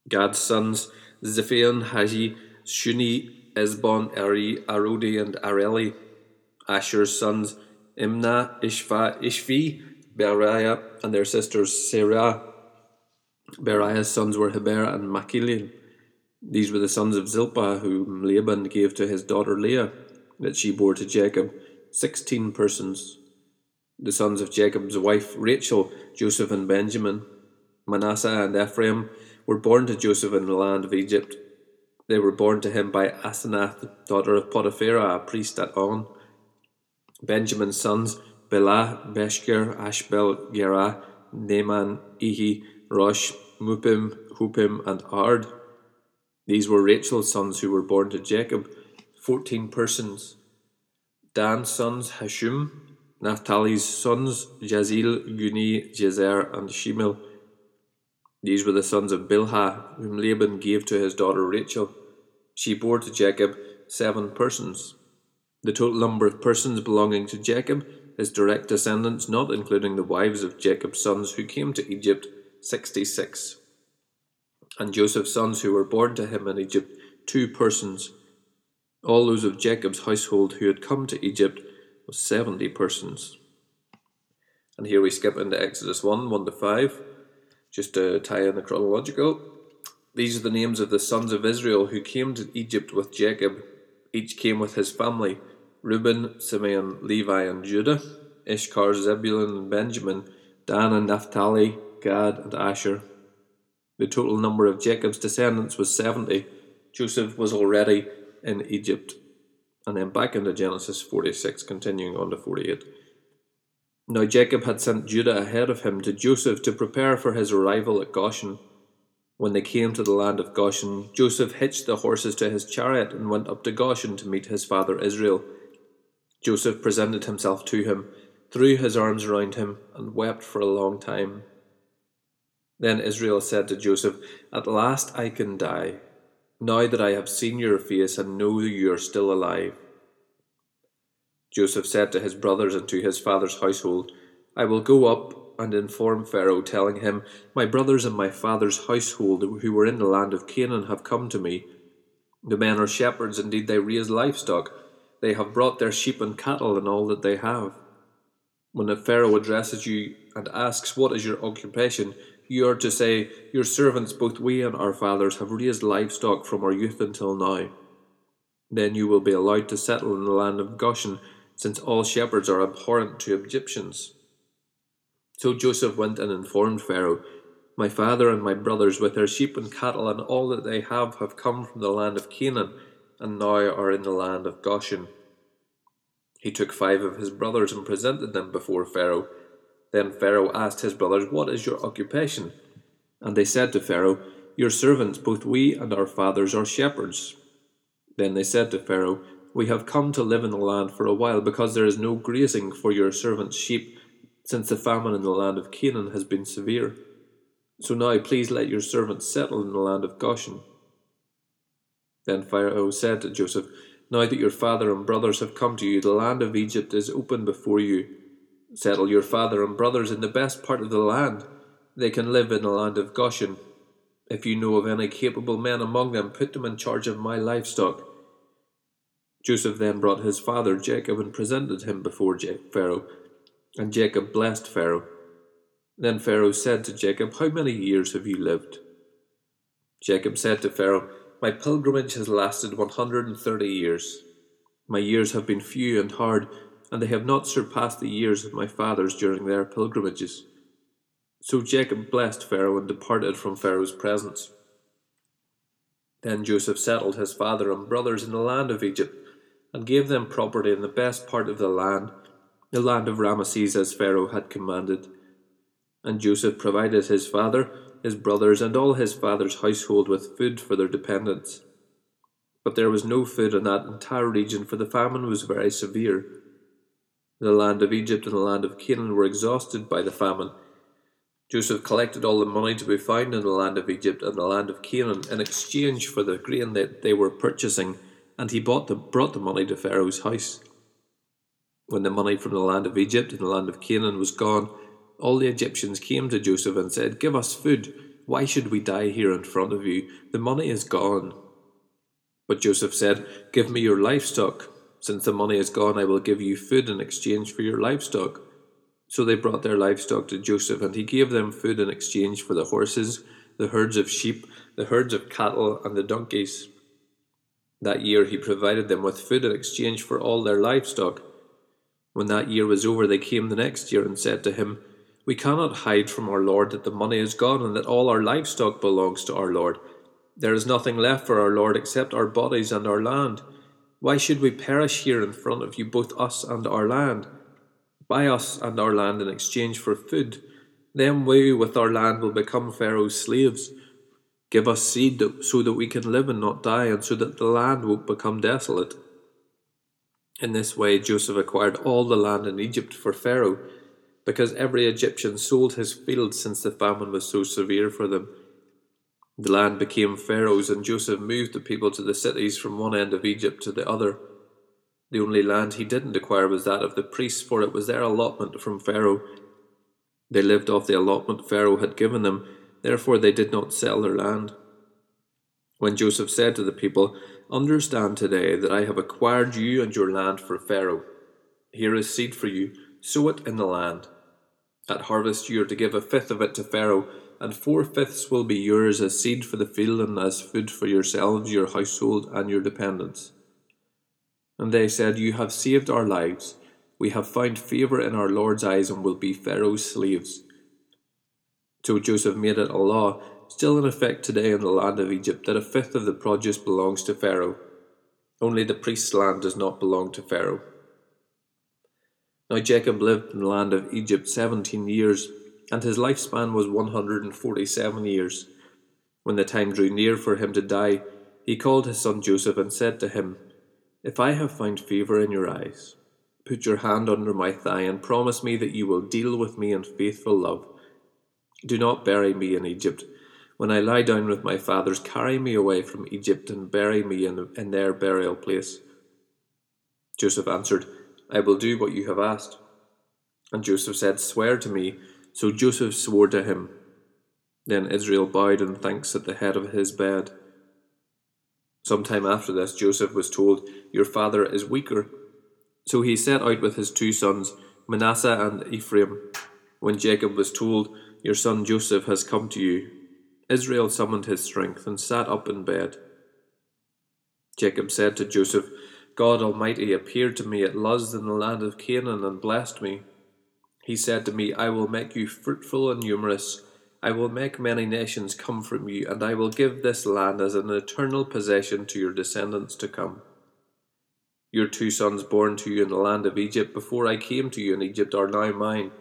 Gad's sons, Ziphion, Haggi, Shuni, Ezbon, Eri, Arodi, and Areli. Asher's sons, Imnah, Ishva, Ishvi, Beriah, and their sisters Sarah. Beriah's sons were Heber and Machilian. These were the sons of Zilpah, whom Laban gave to his daughter Leah, that she bore to Jacob, sixteen persons. The sons of Jacob's wife Rachel, Joseph and Benjamin. Manasseh and Ephraim were born to Joseph in the land of Egypt. They were born to him by Asenath, daughter of Potiphera, a priest at On. Benjamin's sons, Bela, Beshker, Ashbel, Gerah, Naaman, Ehi, Rosh, Mupim, Hupim, and Ard. These were Rachel's sons who were born to Jacob, fourteen persons. Dan's sons, Hushim, Naphtali's sons, Jahzeel, Guni, Jezer, and Shemil. These were the sons of Bilhah, whom Laban gave to his daughter Rachel. She bore to Jacob seven persons. The total number of persons belonging to Jacob, his direct descendants, not including the wives of Jacob's sons who came to Egypt, sixty six and Joseph's sons who were born to him in Egypt, two persons. All those of Jacob's household who had come to Egypt was seventy persons. And here we skip into Exodus 1 1 to 5, just to tie in the chronological. These are the names of the sons of Israel who came to Egypt with Jacob. Each came with his family Reuben, Simeon, Levi, and Judah, Issachar, Zebulun, and Benjamin, Dan and Naphtali, Gad, and Asher. The total number of Jacob's descendants was 70. Joseph was already in Egypt. And then back into Genesis 46, continuing on to 48. Now Jacob had sent Judah ahead of him to Joseph to prepare for his arrival at Goshen. When they came to the land of Goshen, Joseph hitched the horses to his chariot and went up to Goshen to meet his father Israel. Joseph presented himself to him, threw his arms around him, and wept for a long time. Then Israel said to Joseph, At last I can die, now that I have seen your face and know you are still alive. Joseph said to his brothers and to his father's household, I will go up and inform Pharaoh, telling him, My brothers and my father's household who were in the land of Canaan have come to me. The men are shepherds, indeed they raise livestock. They have brought their sheep and cattle and all that they have. When a Pharaoh addresses you and asks, What is your occupation? You are to say, Your servants, both we and our fathers, have raised livestock from our youth until now. Then you will be allowed to settle in the land of Goshen, since all shepherds are abhorrent to Egyptians. So Joseph went and informed Pharaoh, My father and my brothers, with their sheep and cattle and all that they have, have come from the land of Canaan, and now are in the land of Goshen. He took five of his brothers and presented them before Pharaoh. Then Pharaoh asked his brothers, What is your occupation? And they said to Pharaoh, Your servants, both we and our fathers, are shepherds. Then they said to Pharaoh, We have come to live in the land for a while, because there is no grazing for your servants' sheep, since the famine in the land of Canaan has been severe. So now please let your servants settle in the land of Goshen. Then Pharaoh said to Joseph, now that your father and brothers have come to you, the land of Egypt is open before you. Settle your father and brothers in the best part of the land. They can live in the land of Goshen. If you know of any capable men among them, put them in charge of my livestock. Joseph then brought his father Jacob and presented him before Pharaoh, and Jacob blessed Pharaoh. Then Pharaoh said to Jacob, How many years have you lived? Jacob said to Pharaoh, my pilgrimage has lasted 130 years. My years have been few and hard, and they have not surpassed the years of my fathers during their pilgrimages. So Jacob blessed Pharaoh and departed from Pharaoh's presence. Then Joseph settled his father and brothers in the land of Egypt, and gave them property in the best part of the land, the land of Rameses as Pharaoh had commanded. And Joseph provided his father his brothers, and all his father's household with food for their dependents. But there was no food in that entire region, for the famine was very severe. The land of Egypt and the land of Canaan were exhausted by the famine. Joseph collected all the money to be found in the land of Egypt and the land of Canaan in exchange for the grain that they were purchasing, and he the, brought the money to Pharaoh's house. When the money from the land of Egypt and the land of Canaan was gone, all the Egyptians came to Joseph and said, Give us food. Why should we die here in front of you? The money is gone. But Joseph said, Give me your livestock. Since the money is gone, I will give you food in exchange for your livestock. So they brought their livestock to Joseph, and he gave them food in exchange for the horses, the herds of sheep, the herds of cattle, and the donkeys. That year he provided them with food in exchange for all their livestock. When that year was over, they came the next year and said to him, we cannot hide from our Lord that the money is gone and that all our livestock belongs to our Lord. There is nothing left for our Lord except our bodies and our land. Why should we perish here in front of you, both us and our land? Buy us and our land in exchange for food. Then we, with our land, will become Pharaoh's slaves. Give us seed so that we can live and not die, and so that the land won't become desolate. In this way, Joseph acquired all the land in Egypt for Pharaoh because every Egyptian sold his fields since the famine was so severe for them. The land became Pharaoh's, and Joseph moved the people to the cities from one end of Egypt to the other. The only land he didn't acquire was that of the priests, for it was their allotment from Pharaoh. They lived off the allotment Pharaoh had given them, therefore they did not sell their land. When Joseph said to the people, Understand today that I have acquired you and your land for Pharaoh. Here is seed for you, sow it in the land. At harvest you are to give a fifth of it to Pharaoh, and four fifths will be yours as seed for the field and as food for yourselves, your household, and your dependents. And they said, You have saved our lives. We have found favour in our Lord's eyes and will be Pharaoh's slaves. So Joseph made it a law, still in effect today in the land of Egypt, that a fifth of the produce belongs to Pharaoh. Only the priest's land does not belong to Pharaoh. Now Jacob lived in the land of Egypt seventeen years, and his lifespan was one hundred and forty seven years. When the time drew near for him to die, he called his son Joseph and said to him, If I have found favour in your eyes, put your hand under my thigh and promise me that you will deal with me in faithful love. Do not bury me in Egypt. When I lie down with my fathers, carry me away from Egypt and bury me in, in their burial place. Joseph answered, I will do what you have asked. And Joseph said, Swear to me. So Joseph swore to him. Then Israel bowed in thanks at the head of his bed. Some time after this, Joseph was told, Your father is weaker. So he set out with his two sons, Manasseh and Ephraim. When Jacob was told, Your son Joseph has come to you, Israel summoned his strength and sat up in bed. Jacob said to Joseph, God Almighty appeared to me at Luz in the land of Canaan and blessed me. He said to me, I will make you fruitful and numerous. I will make many nations come from you, and I will give this land as an eternal possession to your descendants to come. Your two sons born to you in the land of Egypt before I came to you in Egypt are now mine.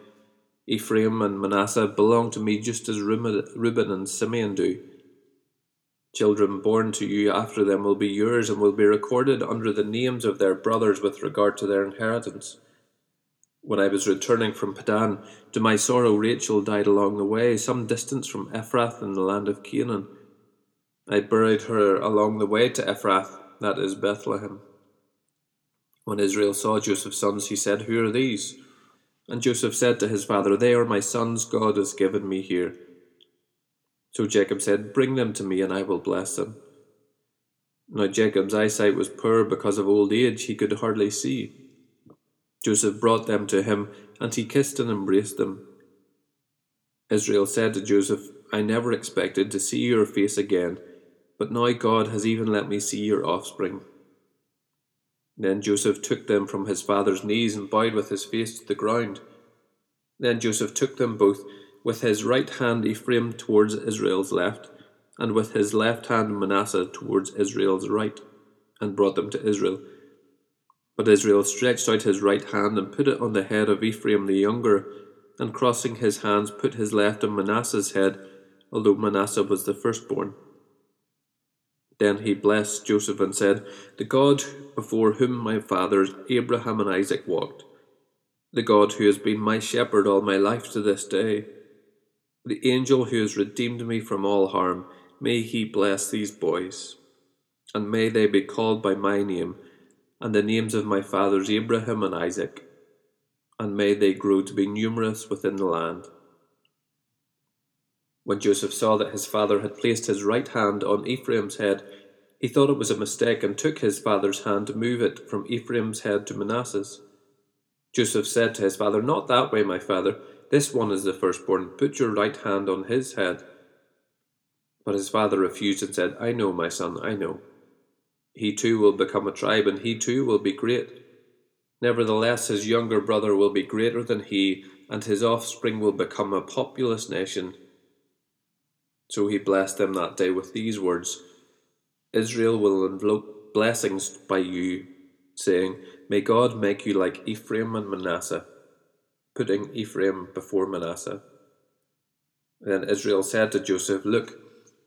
Ephraim and Manasseh belong to me just as Reuben and Simeon do. Children born to you after them will be yours and will be recorded under the names of their brothers with regard to their inheritance. When I was returning from Padan, to my sorrow Rachel died along the way, some distance from Ephrath in the land of Canaan. I buried her along the way to Ephrath, that is Bethlehem. When Israel saw Joseph's sons, he said, Who are these? And Joseph said to his father, They are my sons God has given me here. So Jacob said, Bring them to me, and I will bless them. Now Jacob's eyesight was poor because of old age, he could hardly see. Joseph brought them to him, and he kissed and embraced them. Israel said to Joseph, I never expected to see your face again, but now God has even let me see your offspring. Then Joseph took them from his father's knees and bowed with his face to the ground. Then Joseph took them both with his right hand Ephraim towards Israel's left, and with his left hand Manasseh towards Israel's right, and brought them to Israel. But Israel stretched out his right hand and put it on the head of Ephraim the younger, and crossing his hands put his left on Manasseh's head, although Manasseh was the firstborn. Then he blessed Joseph and said, The God before whom my fathers Abraham and Isaac walked, the God who has been my shepherd all my life to this day, the angel who has redeemed me from all harm, may he bless these boys, and may they be called by my name and the names of my fathers Abraham and Isaac, and may they grow to be numerous within the land. When Joseph saw that his father had placed his right hand on Ephraim's head, he thought it was a mistake and took his father's hand to move it from Ephraim's head to Manasseh's. Joseph said to his father, Not that way, my father. This one is the firstborn. Put your right hand on his head. But his father refused and said, I know, my son, I know. He too will become a tribe, and he too will be great. Nevertheless, his younger brother will be greater than he, and his offspring will become a populous nation. So he blessed them that day with these words Israel will invoke blessings by you, saying, May God make you like Ephraim and Manasseh putting Ephraim before Manasseh. Then Israel said to Joseph, Look,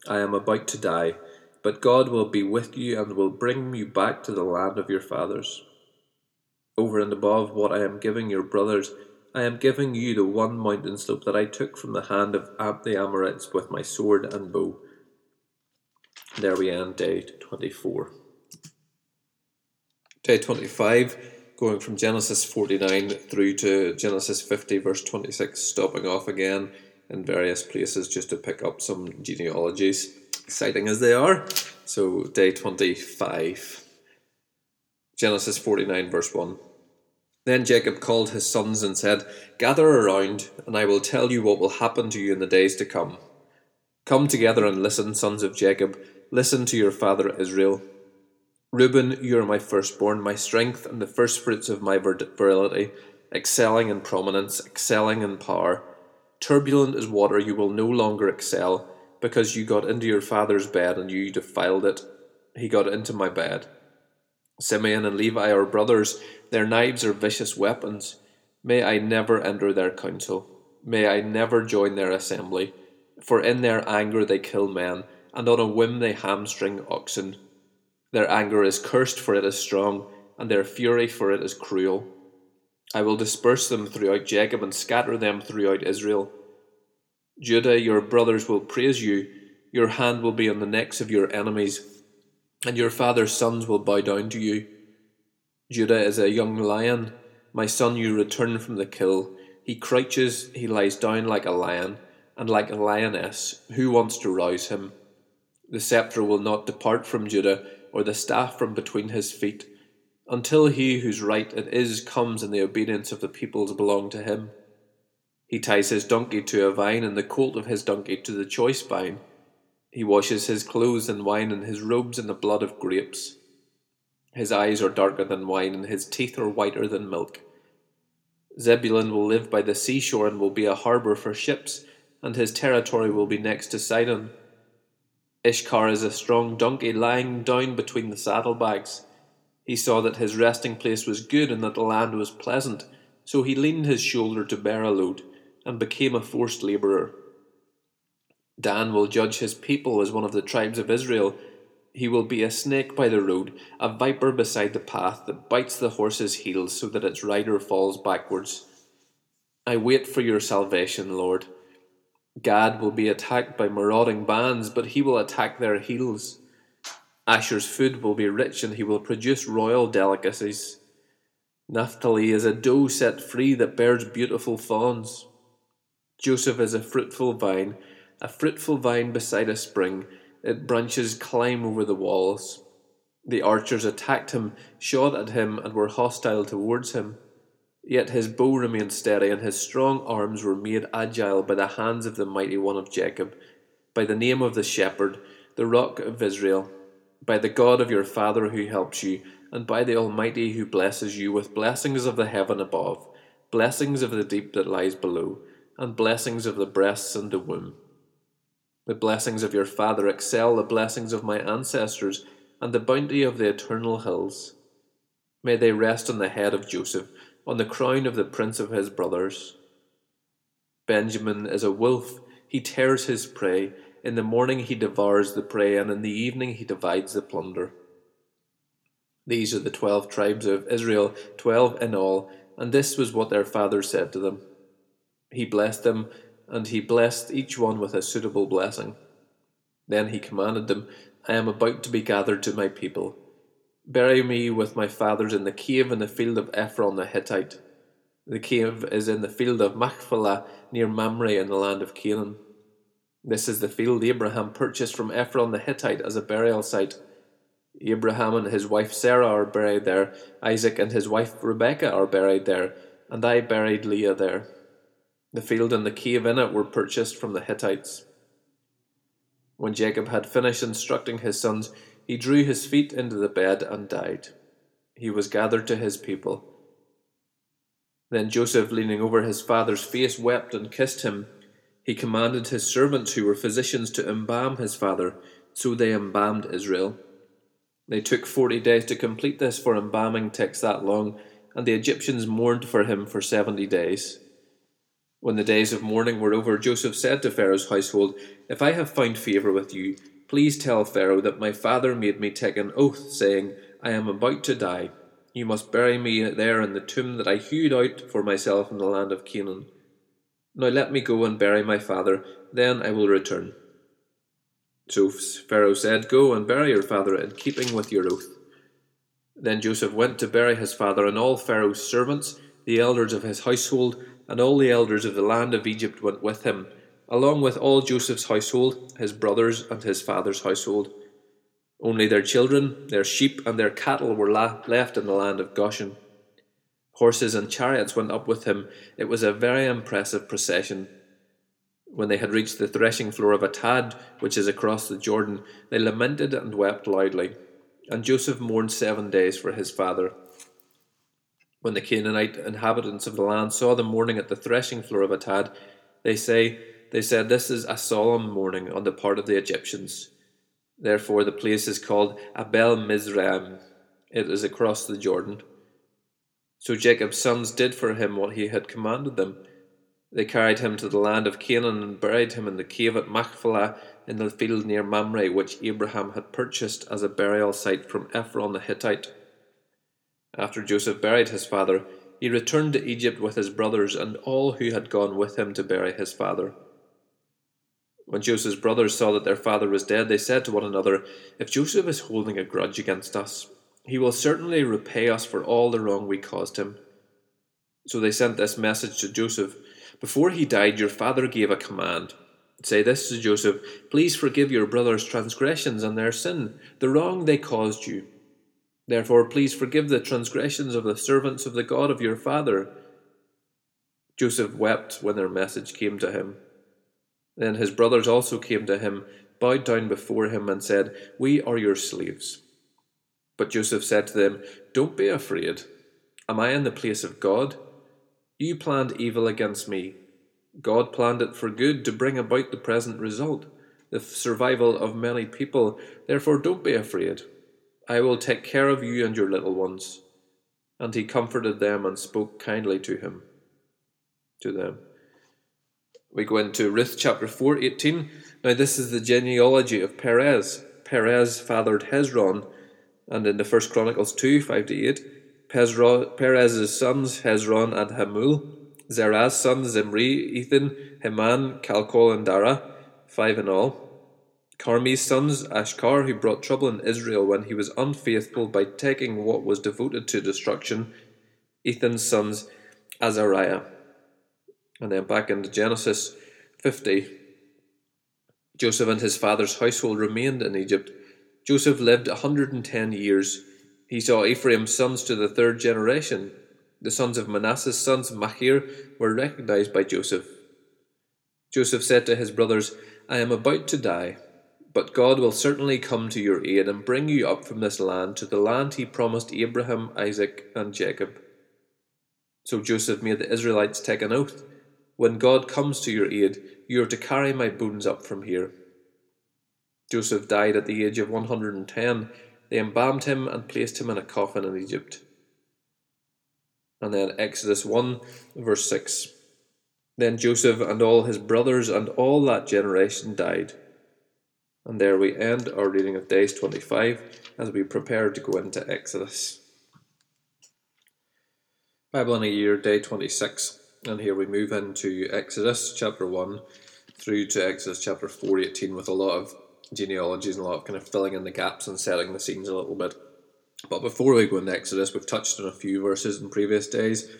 I am about to die, but God will be with you and will bring you back to the land of your fathers. Over and above what I am giving your brothers, I am giving you the one mountain slope that I took from the hand of the Amorites with my sword and bow. There we end day 24. Day 25 going from Genesis 49 through to Genesis 50, verse 26, stopping off again in various places just to pick up some genealogies, exciting as they are. So, day 25, Genesis 49, verse 1. Then Jacob called his sons and said, Gather around, and I will tell you what will happen to you in the days to come. Come together and listen, sons of Jacob. Listen to your father Israel. Reuben, you are my firstborn, my strength, and the firstfruits of my virility, excelling in prominence, excelling in power. Turbulent as water, you will no longer excel, because you got into your father's bed and you defiled it. He got into my bed. Simeon and Levi are brothers, their knives are vicious weapons. May I never enter their council. May I never join their assembly. For in their anger they kill men, and on a whim they hamstring oxen. Their anger is cursed, for it is strong, and their fury, for it is cruel. I will disperse them throughout Jacob and scatter them throughout Israel. Judah, your brothers will praise you, your hand will be on the necks of your enemies, and your father's sons will bow down to you. Judah is a young lion, my son, you return from the kill. He crouches, he lies down like a lion, and like a lioness. Who wants to rouse him? The sceptre will not depart from Judah or the staff from between his feet, until he whose right it is comes and the obedience of the peoples belong to him. He ties his donkey to a vine and the colt of his donkey to the choice vine. He washes his clothes in wine and his robes in the blood of grapes. His eyes are darker than wine and his teeth are whiter than milk. Zebulun will live by the seashore and will be a harbour for ships, and his territory will be next to Sidon. Issachar is a strong donkey lying down between the saddlebags. He saw that his resting place was good and that the land was pleasant, so he leaned his shoulder to bear a load and became a forced labourer. Dan will judge his people as one of the tribes of Israel. He will be a snake by the road, a viper beside the path that bites the horse's heels so that its rider falls backwards. I wait for your salvation, Lord. Gad will be attacked by marauding bands, but he will attack their heels. Asher's food will be rich, and he will produce royal delicacies. Naphtali is a doe set free that bears beautiful fawns. Joseph is a fruitful vine, a fruitful vine beside a spring. Its branches climb over the walls. The archers attacked him, shot at him, and were hostile towards him. Yet his bow remained steady, and his strong arms were made agile by the hands of the mighty one of Jacob, by the name of the shepherd, the rock of Israel by the God of your father who helps you, and by the Almighty who blesses you with blessings of the heaven above, blessings of the deep that lies below, and blessings of the breasts and the womb. The blessings of your father excel the blessings of my ancestors, and the bounty of the eternal hills. May they rest on the head of Joseph, on the crown of the prince of his brothers. Benjamin is a wolf, he tears his prey in the morning he devours the prey, and in the evening he divides the plunder. These are the twelve tribes of Israel, twelve in all, and this was what their father said to them. He blessed them, and he blessed each one with a suitable blessing. Then he commanded them, I am about to be gathered to my people. Bury me with my fathers in the cave in the field of Ephron the Hittite. The cave is in the field of Machpelah near Mamre in the land of Canaan. This is the field Abraham purchased from Ephron the Hittite as a burial site. Abraham and his wife Sarah are buried there, Isaac and his wife Rebekah are buried there, and I buried Leah there. The field and the cave in it were purchased from the Hittites. When Jacob had finished instructing his sons, he drew his feet into the bed and died. He was gathered to his people. Then Joseph, leaning over his father's face, wept and kissed him. He commanded his servants, who were physicians, to embalm his father, so they embalmed Israel. They took forty days to complete this, for embalming takes that long, and the Egyptians mourned for him for seventy days. When the days of mourning were over, Joseph said to Pharaoh's household, If I have found favour with you, please tell Pharaoh that my father made me take an oath, saying, I am about to die. You must bury me there in the tomb that I hewed out for myself in the land of Canaan. Now let me go and bury my father, then I will return. So Pharaoh said, Go and bury your father in keeping with your oath. Then Joseph went to bury his father, and all Pharaoh's servants, the elders of his household, and all the elders of the land of Egypt went with him, along with all Joseph's household, his brothers, and his father's household. Only their children, their sheep, and their cattle were left in the land of Goshen. Horses and chariots went up with him. It was a very impressive procession. When they had reached the threshing floor of Atad, which is across the Jordan, they lamented and wept loudly. And Joseph mourned seven days for his father. When the Canaanite inhabitants of the land saw them mourning at the threshing floor of Atad, they say they said this is a solemn mourning on the part of the Egyptians. Therefore the place is called Abel Mizraim. It is across the Jordan. So Jacob's sons did for him what he had commanded them. They carried him to the land of Canaan and buried him in the cave at Machpelah in the field near Mamre, which Abraham had purchased as a burial site from Ephron the Hittite. After Joseph buried his father, he returned to Egypt with his brothers and all who had gone with him to bury his father. When Joseph's brothers saw that their father was dead, they said to one another, If Joseph is holding a grudge against us, he will certainly repay us for all the wrong we caused him. So they sent this message to Joseph Before he died, your father gave a command. Say this to Joseph Please forgive your brothers' transgressions and their sin, the wrong they caused you. Therefore, please forgive the transgressions of the servants of the God of your father. Joseph wept when their message came to him. Then his brothers also came to him, bowed down before him, and said, We are your slaves. But Joseph said to them, Don't be afraid. Am I in the place of God? You planned evil against me. God planned it for good to bring about the present result, the survival of many people. Therefore, don't be afraid. I will take care of you and your little ones. And he comforted them and spoke kindly to him, to them. We go into Ruth chapter 4, 18. Now, this is the genealogy of Perez. Perez fathered Hezron, and in the First Chronicles 2, 5 to 8, Perez's sons Hezron and Hamul, Zerah's sons Zimri, Ethan, Heman, Calcol, and Dara, five in all. Carmi's sons, Ashkar, who brought trouble in Israel when he was unfaithful by taking what was devoted to destruction. Ethan's sons, Azariah. And then back into Genesis 50. Joseph and his father's household remained in Egypt. Joseph lived a 110 years. He saw Ephraim's sons to the third generation. The sons of Manasseh's sons, Machir, were recognized by Joseph. Joseph said to his brothers, I am about to die. But God will certainly come to your aid and bring you up from this land to the land he promised Abraham, Isaac, and Jacob. So Joseph made the Israelites take an oath When God comes to your aid, you are to carry my bones up from here. Joseph died at the age of 110. They embalmed him and placed him in a coffin in Egypt. And then Exodus 1, verse 6. Then Joseph and all his brothers and all that generation died and there we end our reading of days 25 as we prepare to go into Exodus. Bible in a Year, day 26, and here we move into Exodus chapter 1 through to Exodus chapter 4, 18, with a lot of genealogies and a lot of kind of filling in the gaps and setting the scenes a little bit. But before we go into Exodus, we've touched on a few verses in previous days,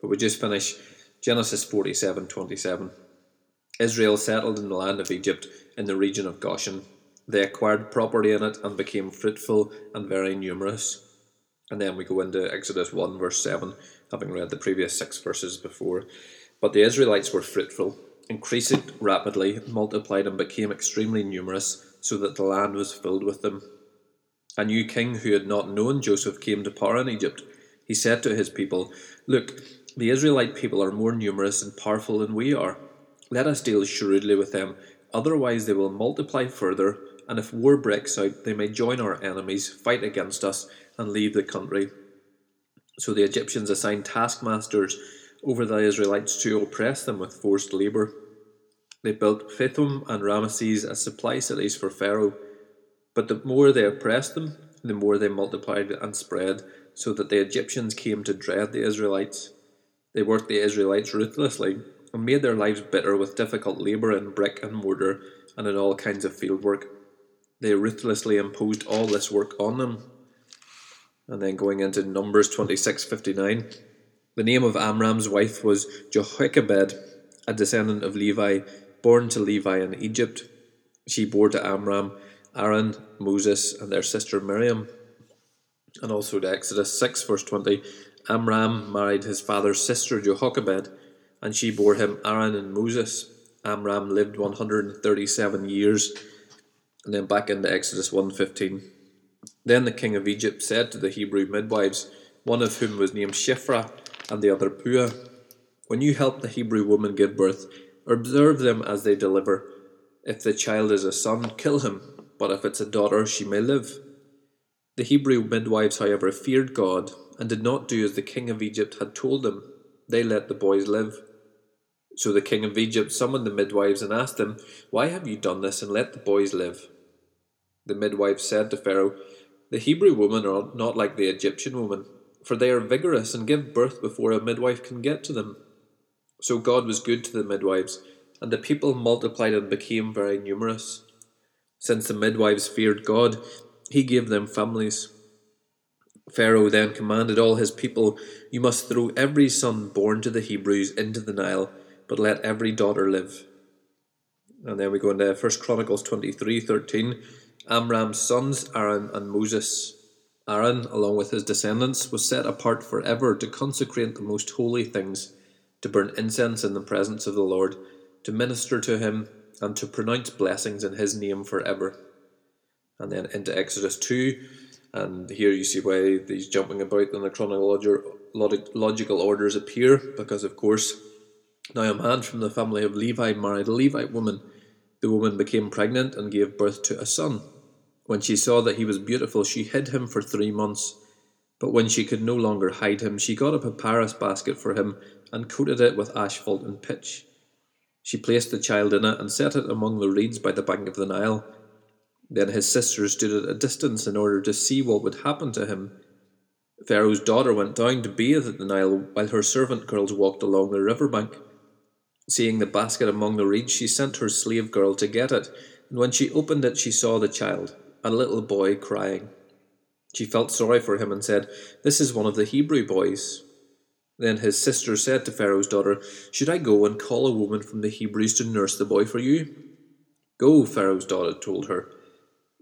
but we just finish Genesis 47 27. Israel settled in the land of Egypt in the region of Goshen. They acquired property in it and became fruitful and very numerous. And then we go into Exodus 1, verse 7, having read the previous six verses before. But the Israelites were fruitful, increasing rapidly, multiplied, and became extremely numerous, so that the land was filled with them. A new king who had not known Joseph came to power in Egypt. He said to his people, Look, the Israelite people are more numerous and powerful than we are. Let us deal shrewdly with them Otherwise, they will multiply further, and if war breaks out, they may join our enemies, fight against us, and leave the country. So the Egyptians assigned taskmasters over the Israelites to oppress them with forced labour. They built Pithom and Ramesses as supply cities for Pharaoh. But the more they oppressed them, the more they multiplied and spread, so that the Egyptians came to dread the Israelites. They worked the Israelites ruthlessly and made their lives bitter with difficult labour in brick and mortar and in all kinds of field work. They ruthlessly imposed all this work on them. And then going into Numbers 26:59, the name of Amram's wife was Jochebed, a descendant of Levi, born to Levi in Egypt. She bore to Amram Aaron, Moses, and their sister Miriam. And also to Exodus 6, verse 20, Amram married his father's sister Jochebed and she bore him Aaron and Moses. Amram lived 137 years. And then back into Exodus 1.15. Then the king of Egypt said to the Hebrew midwives, one of whom was named Shiphrah and the other Puah, When you help the Hebrew woman give birth, observe them as they deliver. If the child is a son, kill him, but if it's a daughter, she may live. The Hebrew midwives, however, feared God and did not do as the king of Egypt had told them. They let the boys live. So the king of Egypt summoned the midwives and asked them, Why have you done this and let the boys live? The midwives said to Pharaoh, The Hebrew women are not like the Egyptian woman, for they are vigorous and give birth before a midwife can get to them. So God was good to the midwives, and the people multiplied and became very numerous. Since the midwives feared God, he gave them families. Pharaoh then commanded all his people, You must throw every son born to the Hebrews into the Nile but let every daughter live. And then we go into First Chronicles twenty three thirteen. Amram's sons, Aaron and Moses. Aaron, along with his descendants, was set apart forever to consecrate the most holy things, to burn incense in the presence of the Lord, to minister to him, and to pronounce blessings in his name forever. And then into Exodus 2, and here you see why these jumping about in the chronological logical orders appear, because of course, now a man from the family of Levi married a Levite woman. The woman became pregnant and gave birth to a son. When she saw that he was beautiful, she hid him for three months. But when she could no longer hide him, she got a papyrus basket for him and coated it with asphalt and pitch. She placed the child in it and set it among the reeds by the bank of the Nile. Then his sisters stood at a distance in order to see what would happen to him. Pharaoh's daughter went down to bathe at the Nile while her servant girls walked along the river bank. Seeing the basket among the reeds, she sent her slave girl to get it, and when she opened it, she saw the child a little boy crying. She felt sorry for him and said, This is one of the Hebrew boys. Then his sister said to Pharaoh's daughter, Should I go and call a woman from the Hebrews to nurse the boy for you? Go, Pharaoh's daughter told her.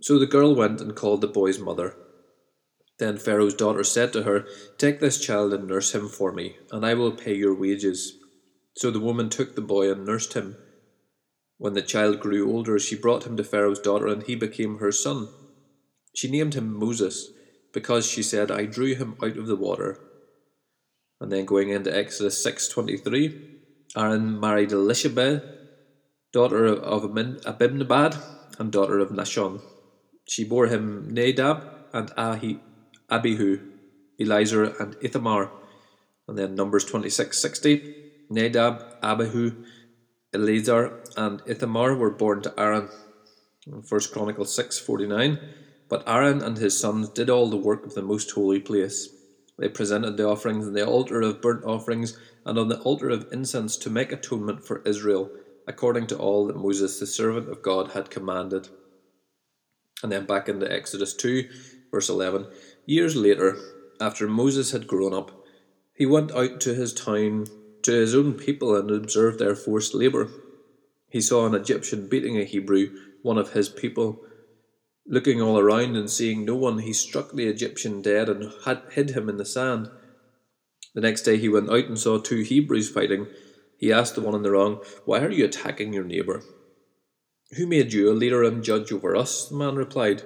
So the girl went and called the boy's mother. Then Pharaoh's daughter said to her, Take this child and nurse him for me, and I will pay your wages. So the woman took the boy and nursed him. When the child grew older, she brought him to Pharaoh's daughter, and he became her son. She named him Moses, because she said, I drew him out of the water. And then going into Exodus 6.23, Aaron married Elishebeth, daughter of Abinadab, and daughter of Nahshon. She bore him Nadab and Ahi, Abihu, Eleazar and Ithamar. And then Numbers 26.60, Nadab, Abihu, Eleazar and Ithamar were born to Aaron. First Chronicles six forty nine. But Aaron and his sons did all the work of the most holy place. They presented the offerings on the altar of burnt offerings and on the altar of incense to make atonement for Israel, according to all that Moses the servant of God had commanded. And then back into Exodus 2, verse 11. Years later, after Moses had grown up, he went out to his town to his own people and observed their forced labour. He saw an Egyptian beating a Hebrew, one of his people. Looking all around and seeing no one, he struck the Egyptian dead and hid him in the sand. The next day he went out and saw two Hebrews fighting. He asked the one in the wrong, Why are you attacking your neighbour? Who made you a leader and judge over us? The man replied,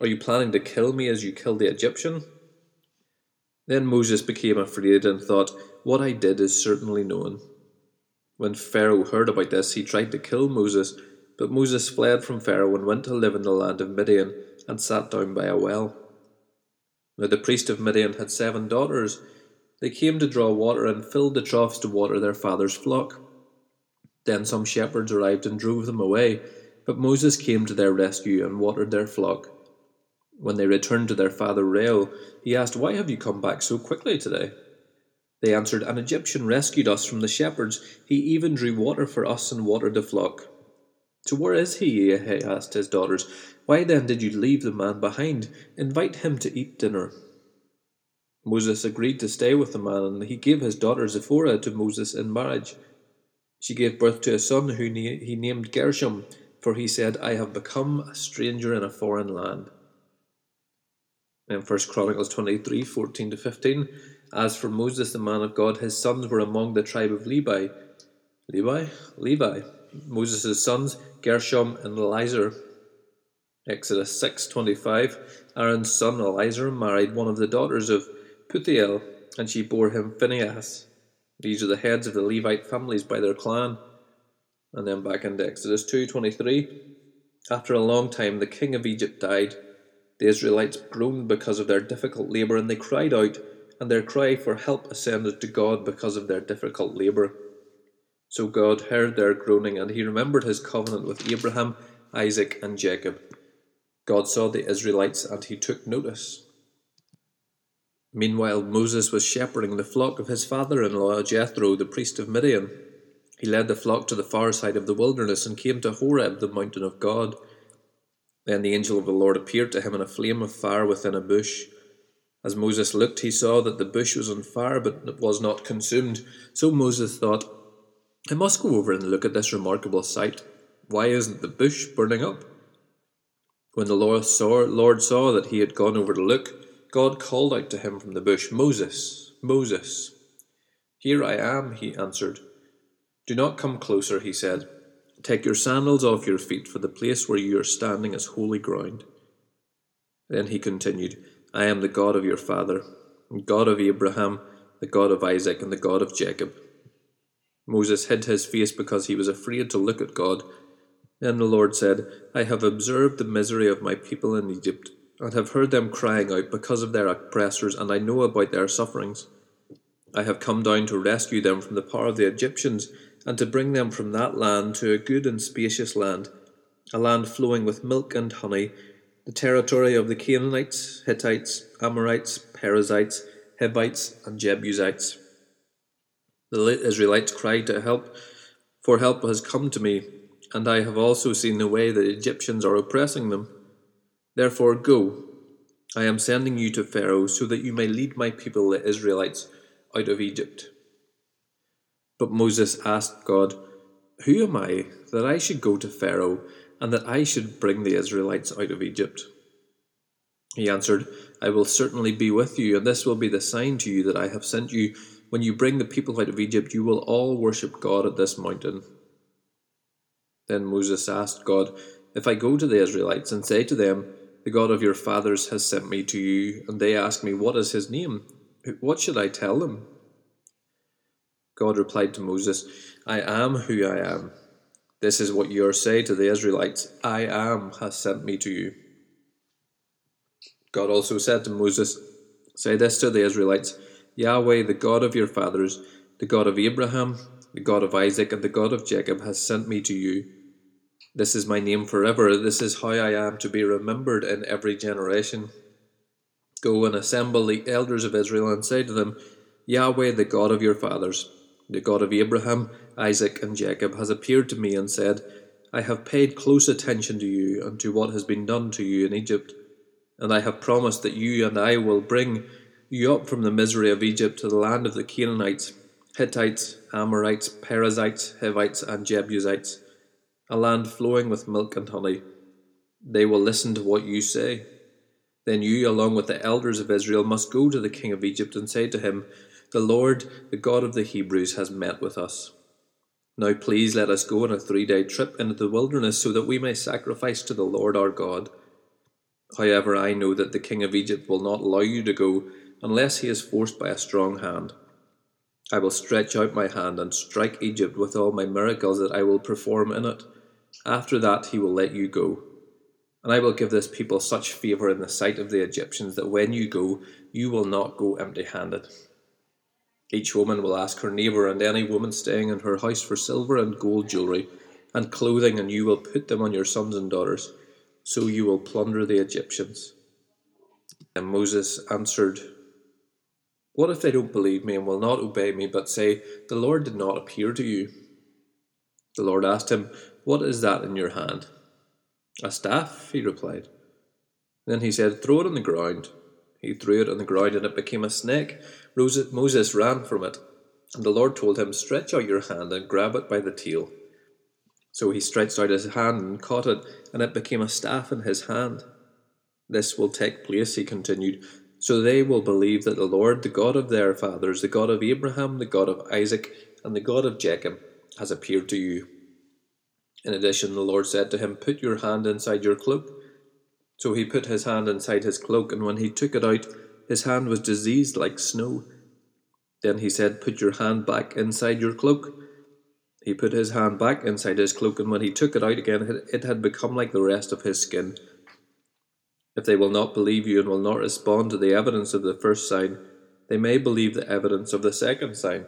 Are you planning to kill me as you killed the Egyptian? Then Moses became afraid and thought, What I did is certainly known. When Pharaoh heard about this, he tried to kill Moses, but Moses fled from Pharaoh and went to live in the land of Midian and sat down by a well. Now the priest of Midian had seven daughters. They came to draw water and filled the troughs to water their father's flock. Then some shepherds arrived and drove them away, but Moses came to their rescue and watered their flock. When they returned to their father Reuel, he asked, Why have you come back so quickly today? They answered, An Egyptian rescued us from the shepherds. He even drew water for us and watered the flock. So where is he? he asked his daughters. Why then did you leave the man behind? Invite him to eat dinner. Moses agreed to stay with the man, and he gave his daughter Zipporah to Moses in marriage. She gave birth to a son who he named Gershom, for he said, I have become a stranger in a foreign land in First Chronicles 23 14 to 15. As for Moses, the man of God, his sons were among the tribe of Levi. Levi? Levi. Moses' sons, Gershom and Eleazar. Exodus 6:25 Aaron's son Eleazar married one of the daughters of Putiel, and she bore him Phinehas. These are the heads of the Levite families by their clan. And then back into Exodus 2:23 After a long time the king of Egypt died the Israelites groaned because of their difficult labour, and they cried out, and their cry for help ascended to God because of their difficult labour. So God heard their groaning, and he remembered his covenant with Abraham, Isaac, and Jacob. God saw the Israelites, and he took notice. Meanwhile, Moses was shepherding the flock of his father in law, Jethro, the priest of Midian. He led the flock to the far side of the wilderness and came to Horeb, the mountain of God. Then the angel of the Lord appeared to him in a flame of fire within a bush. As Moses looked, he saw that the bush was on fire, but it was not consumed. So Moses thought, I must go over and look at this remarkable sight. Why isn't the bush burning up? When the Lord saw, Lord saw that he had gone over to look, God called out to him from the bush, Moses, Moses. Here I am, he answered. Do not come closer, he said. Take your sandals off your feet, for the place where you are standing is holy ground. Then he continued, I am the God of your father, God of Abraham, the God of Isaac, and the God of Jacob. Moses hid his face because he was afraid to look at God. Then the Lord said, I have observed the misery of my people in Egypt, and have heard them crying out because of their oppressors, and I know about their sufferings. I have come down to rescue them from the power of the Egyptians, and to bring them from that land to a good and spacious land, a land flowing with milk and honey, the territory of the Canaanites, Hittites, Amorites, Perizzites, Hivites, and Jebusites. The Israelites cried to help, for help has come to me, and I have also seen the way the Egyptians are oppressing them. Therefore, go. I am sending you to Pharaoh, so that you may lead my people, the Israelites, out of Egypt. But Moses asked God, Who am I that I should go to Pharaoh, and that I should bring the Israelites out of Egypt? He answered, I will certainly be with you, and this will be the sign to you that I have sent you when you bring the people out of Egypt, you will all worship God at this mountain. Then Moses asked God, If I go to the Israelites and say to them, The God of your fathers has sent me to you, and they ask me, What is his name? What should I tell them? God replied to Moses, I am who I am. This is what you are say to the Israelites I am has sent me to you. God also said to Moses, Say this to the Israelites Yahweh, the God of your fathers, the God of Abraham, the God of Isaac, and the God of Jacob, has sent me to you. This is my name forever. This is how I am to be remembered in every generation. Go and assemble the elders of Israel and say to them, Yahweh, the God of your fathers, the God of Abraham, Isaac, and Jacob, has appeared to me and said, I have paid close attention to you and to what has been done to you in Egypt, and I have promised that you and I will bring you up from the misery of Egypt to the land of the Canaanites, Hittites, Amorites, Perizzites, Hivites, and Jebusites, a land flowing with milk and honey. They will listen to what you say. Then you, along with the elders of Israel, must go to the king of Egypt and say to him, The Lord, the God of the Hebrews, has met with us. Now please let us go on a three day trip into the wilderness so that we may sacrifice to the Lord our God. However, I know that the king of Egypt will not allow you to go unless he is forced by a strong hand. I will stretch out my hand and strike Egypt with all my miracles that I will perform in it. After that, he will let you go. And I will give this people such favour in the sight of the Egyptians that when you go, you will not go empty handed. Each woman will ask her neighbour and any woman staying in her house for silver and gold jewellery and clothing, and you will put them on your sons and daughters. So you will plunder the Egyptians. And Moses answered what if they don't believe me and will not obey me, but say, The Lord did not appear to you? The Lord asked him, What is that in your hand? A staff, he replied. Then he said, Throw it on the ground. He threw it on the ground, and it became a snake. Moses ran from it, and the Lord told him, Stretch out your hand and grab it by the tail. So he stretched out his hand and caught it, and it became a staff in his hand. This will take place, he continued, so they will believe that the Lord, the God of their fathers, the God of Abraham, the God of Isaac, and the God of Jacob, has appeared to you. In addition, the Lord said to him, Put your hand inside your cloak. So he put his hand inside his cloak, and when he took it out, his hand was diseased like snow. Then he said, Put your hand back inside your cloak. He put his hand back inside his cloak, and when he took it out again, it had become like the rest of his skin if they will not believe you and will not respond to the evidence of the first sign, they may believe the evidence of the second sign.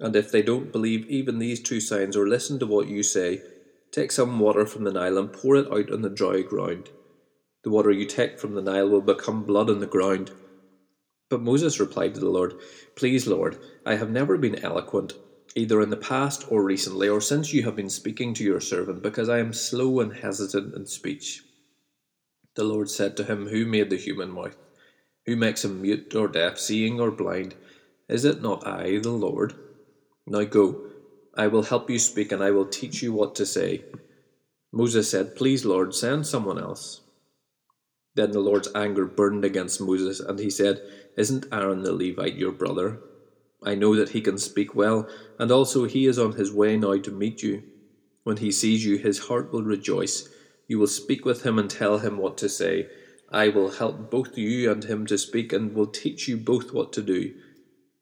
And if they don't believe even these two signs or listen to what you say, take some water from the Nile and pour it out on the dry ground. The water you take from the Nile will become blood on the ground. But Moses replied to the Lord, Please, Lord, I have never been eloquent, either in the past or recently, or since you have been speaking to your servant, because I am slow and hesitant in speech. The Lord said to him, Who made the human mouth? Who makes him mute or deaf, seeing or blind? Is it not I, the Lord? Now go, I will help you speak, and I will teach you what to say. Moses said, Please, Lord, send someone else. Then the Lord's anger burned against Moses, and he said, Isn't Aaron the Levite your brother? I know that he can speak well, and also he is on his way now to meet you. When he sees you, his heart will rejoice. You will speak with him and tell him what to say. I will help both you and him to speak, and will teach you both what to do.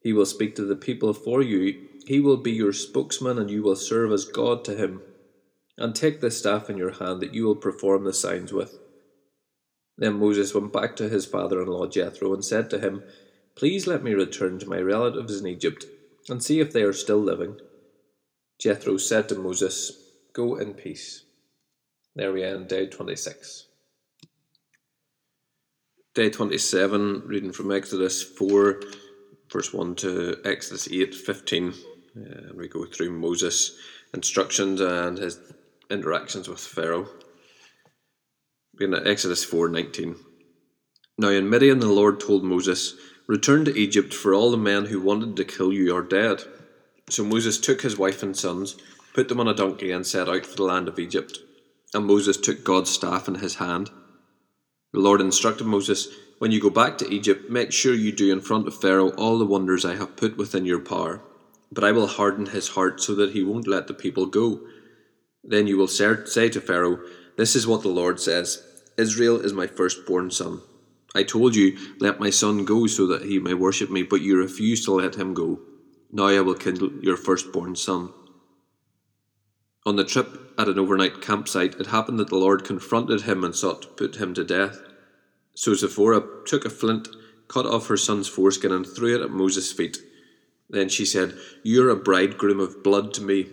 He will speak to the people for you. He will be your spokesman, and you will serve as God to him. And take this staff in your hand that you will perform the signs with. Then Moses went back to his father in law Jethro and said to him, Please let me return to my relatives in Egypt and see if they are still living. Jethro said to Moses, Go in peace. There we end day 26. Day 27, reading from Exodus 4, verse 1 to Exodus 8, 15. Uh, and we go through Moses' instructions and his interactions with Pharaoh. At Exodus 4, 19. Now in Midian the Lord told Moses, Return to Egypt, for all the men who wanted to kill you are dead. So Moses took his wife and sons, put them on a donkey, and set out for the land of Egypt. And Moses took God's staff in his hand. The Lord instructed Moses, When you go back to Egypt, make sure you do in front of Pharaoh all the wonders I have put within your power. But I will harden his heart so that he won't let the people go. Then you will say to Pharaoh, This is what the Lord says Israel is my firstborn son. I told you, Let my son go so that he may worship me, but you refused to let him go. Now I will kindle your firstborn son. On the trip at an overnight campsite, it happened that the Lord confronted him and sought to put him to death. So Zipporah took a flint, cut off her son's foreskin, and threw it at Moses' feet. Then she said, You're a bridegroom of blood to me.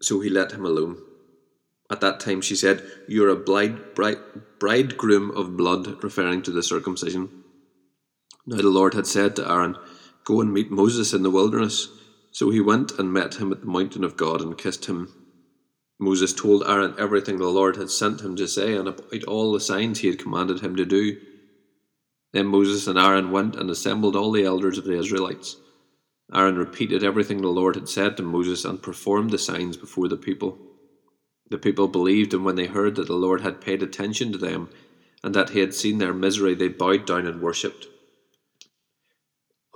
So he let him alone. At that time she said, You're a bride, bride, bridegroom of blood, referring to the circumcision. Now the Lord had said to Aaron, Go and meet Moses in the wilderness. So he went and met him at the mountain of God and kissed him. Moses told Aaron everything the Lord had sent him to say and about all the signs he had commanded him to do. Then Moses and Aaron went and assembled all the elders of the Israelites. Aaron repeated everything the Lord had said to Moses and performed the signs before the people. The people believed, and when they heard that the Lord had paid attention to them and that he had seen their misery, they bowed down and worshipped.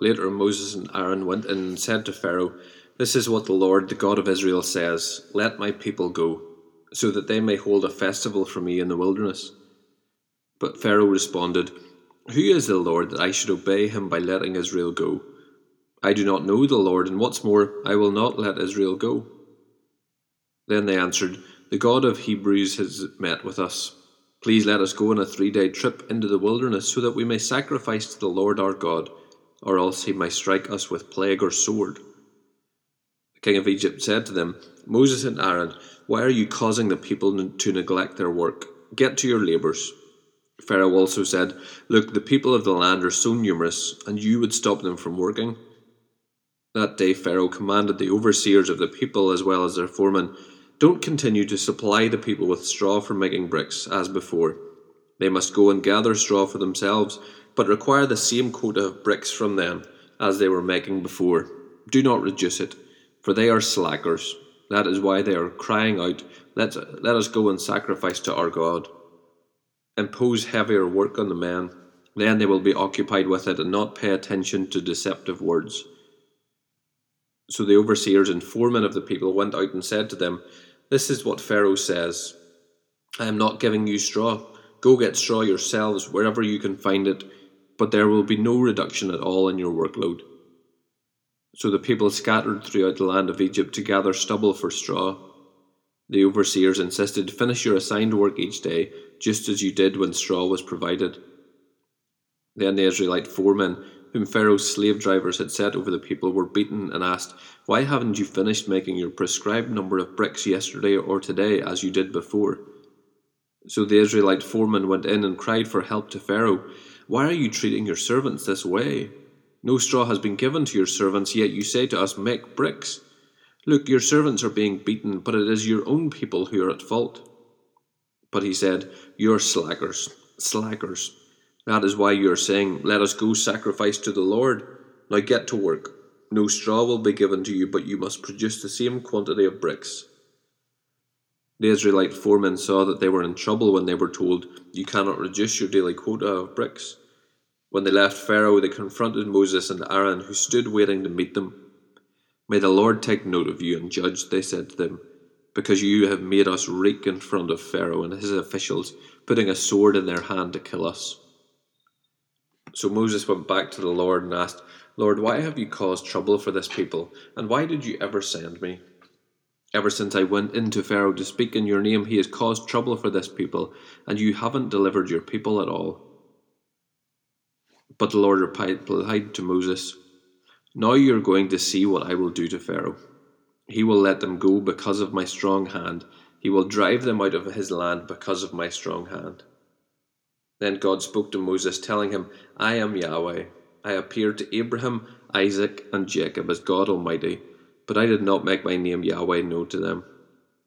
Later, Moses and Aaron went and said to Pharaoh, This is what the Lord, the God of Israel, says Let my people go, so that they may hold a festival for me in the wilderness. But Pharaoh responded, Who is the Lord that I should obey him by letting Israel go? I do not know the Lord, and what's more, I will not let Israel go. Then they answered, The God of Hebrews has met with us. Please let us go on a three day trip into the wilderness, so that we may sacrifice to the Lord our God or else he may strike us with plague or sword. The king of Egypt said to them, Moses and Aaron, why are you causing the people to neglect their work? Get to your labours. Pharaoh also said, Look, the people of the land are so numerous, and you would stop them from working. That day Pharaoh commanded the overseers of the people as well as their foremen, Don't continue to supply the people with straw for making bricks, as before. They must go and gather straw for themselves but require the same quota of bricks from them as they were making before. Do not reduce it, for they are slackers. That is why they are crying out, let, let us go and sacrifice to our God. Impose heavier work on the men, then they will be occupied with it and not pay attention to deceptive words. So the overseers and foremen of the people went out and said to them, This is what Pharaoh says I am not giving you straw. Go get straw yourselves wherever you can find it but there will be no reduction at all in your workload. So the people scattered throughout the land of Egypt to gather stubble for straw. The overseers insisted, Finish your assigned work each day, just as you did when straw was provided. Then the Israelite foremen, whom Pharaoh's slave drivers had set over the people, were beaten and asked, Why haven't you finished making your prescribed number of bricks yesterday or today, as you did before? So the Israelite foreman went in and cried for help to Pharaoh. Why are you treating your servants this way? No straw has been given to your servants, yet you say to us, Make bricks. Look, your servants are being beaten, but it is your own people who are at fault. But he said, You're slackers, slackers. That is why you are saying, Let us go sacrifice to the Lord. Now get to work. No straw will be given to you, but you must produce the same quantity of bricks. The Israelite foremen saw that they were in trouble when they were told, You cannot reduce your daily quota of bricks. When they left Pharaoh, they confronted Moses and Aaron, who stood waiting to meet them. May the Lord take note of you and judge, they said to them, because you have made us reek in front of Pharaoh and his officials, putting a sword in their hand to kill us. So Moses went back to the Lord and asked, Lord, why have you caused trouble for this people, and why did you ever send me? Ever since I went into Pharaoh to speak in your name, he has caused trouble for this people, and you haven't delivered your people at all. But the Lord replied to Moses, Now you are going to see what I will do to Pharaoh. He will let them go because of my strong hand. He will drive them out of his land because of my strong hand. Then God spoke to Moses, telling him, I am Yahweh. I appeared to Abraham, Isaac, and Jacob as God Almighty but I did not make my name Yahweh known to them.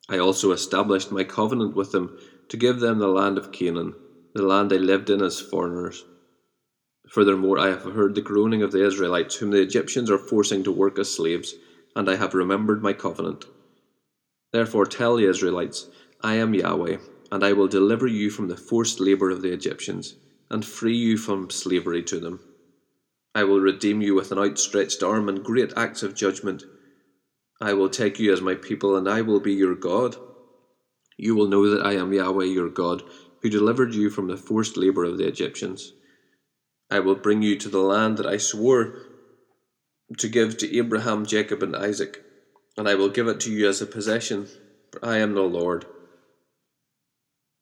I also established my covenant with them to give them the land of Canaan, the land they lived in as foreigners. Furthermore, I have heard the groaning of the Israelites, whom the Egyptians are forcing to work as slaves, and I have remembered my covenant. Therefore, tell the Israelites, I am Yahweh, and I will deliver you from the forced labour of the Egyptians, and free you from slavery to them. I will redeem you with an outstretched arm and great acts of judgment. I will take you as my people, and I will be your God. You will know that I am Yahweh your God, who delivered you from the forced labour of the Egyptians. I will bring you to the land that I swore to give to Abraham, Jacob, and Isaac, and I will give it to you as a possession, for I am the Lord.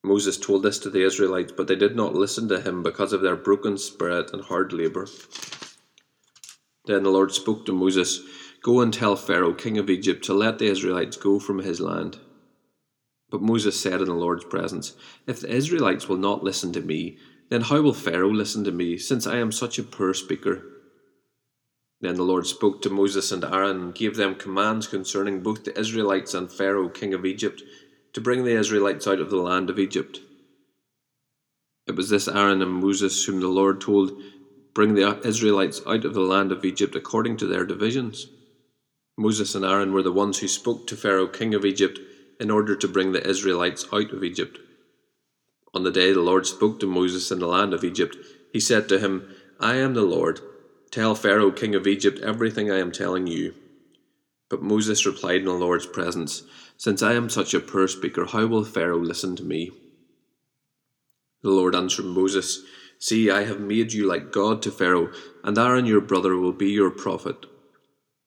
Moses told this to the Israelites, but they did not listen to him because of their broken spirit and hard labour. Then the Lord spoke to Moses. Go and tell Pharaoh, king of Egypt, to let the Israelites go from his land. But Moses said in the Lord's presence, If the Israelites will not listen to me, then how will Pharaoh listen to me, since I am such a poor speaker? Then the Lord spoke to Moses and Aaron and gave them commands concerning both the Israelites and Pharaoh, king of Egypt, to bring the Israelites out of the land of Egypt. It was this Aaron and Moses whom the Lord told, Bring the Israelites out of the land of Egypt according to their divisions. Moses and Aaron were the ones who spoke to Pharaoh, king of Egypt, in order to bring the Israelites out of Egypt. On the day the Lord spoke to Moses in the land of Egypt, he said to him, I am the Lord. Tell Pharaoh, king of Egypt, everything I am telling you. But Moses replied in the Lord's presence, Since I am such a poor speaker, how will Pharaoh listen to me? The Lord answered Moses, See, I have made you like God to Pharaoh, and Aaron your brother will be your prophet.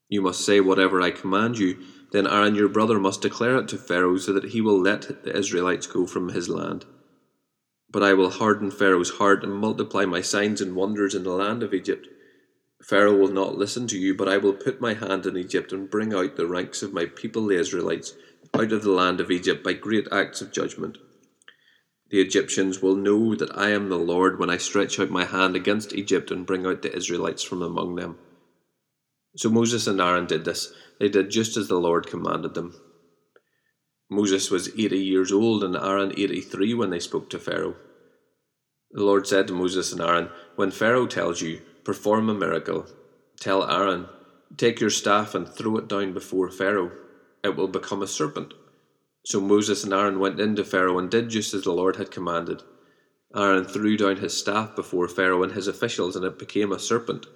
You must say whatever I command you. Then Aaron your brother must declare it to Pharaoh, so that he will let the Israelites go from his land. But I will harden Pharaoh's heart and multiply my signs and wonders in the land of Egypt. Pharaoh will not listen to you, but I will put my hand in Egypt and bring out the ranks of my people, the Israelites, out of the land of Egypt by great acts of judgment. The Egyptians will know that I am the Lord when I stretch out my hand against Egypt and bring out the Israelites from among them. So Moses and Aaron did this. They did just as the Lord commanded them. Moses was 80 years old and Aaron 83 when they spoke to Pharaoh. The Lord said to Moses and Aaron, When Pharaoh tells you, perform a miracle, tell Aaron, Take your staff and throw it down before Pharaoh. It will become a serpent. So Moses and Aaron went in to Pharaoh and did just as the Lord had commanded. Aaron threw down his staff before Pharaoh and his officials, and it became a serpent.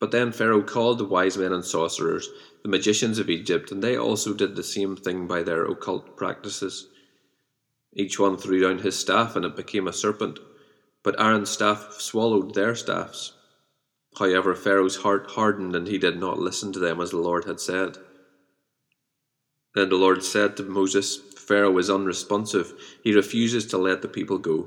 But then Pharaoh called the wise men and sorcerers, the magicians of Egypt, and they also did the same thing by their occult practices. Each one threw down his staff, and it became a serpent. But Aaron's staff swallowed their staffs. However, Pharaoh's heart hardened, and he did not listen to them as the Lord had said. Then the Lord said to Moses, Pharaoh is unresponsive. He refuses to let the people go.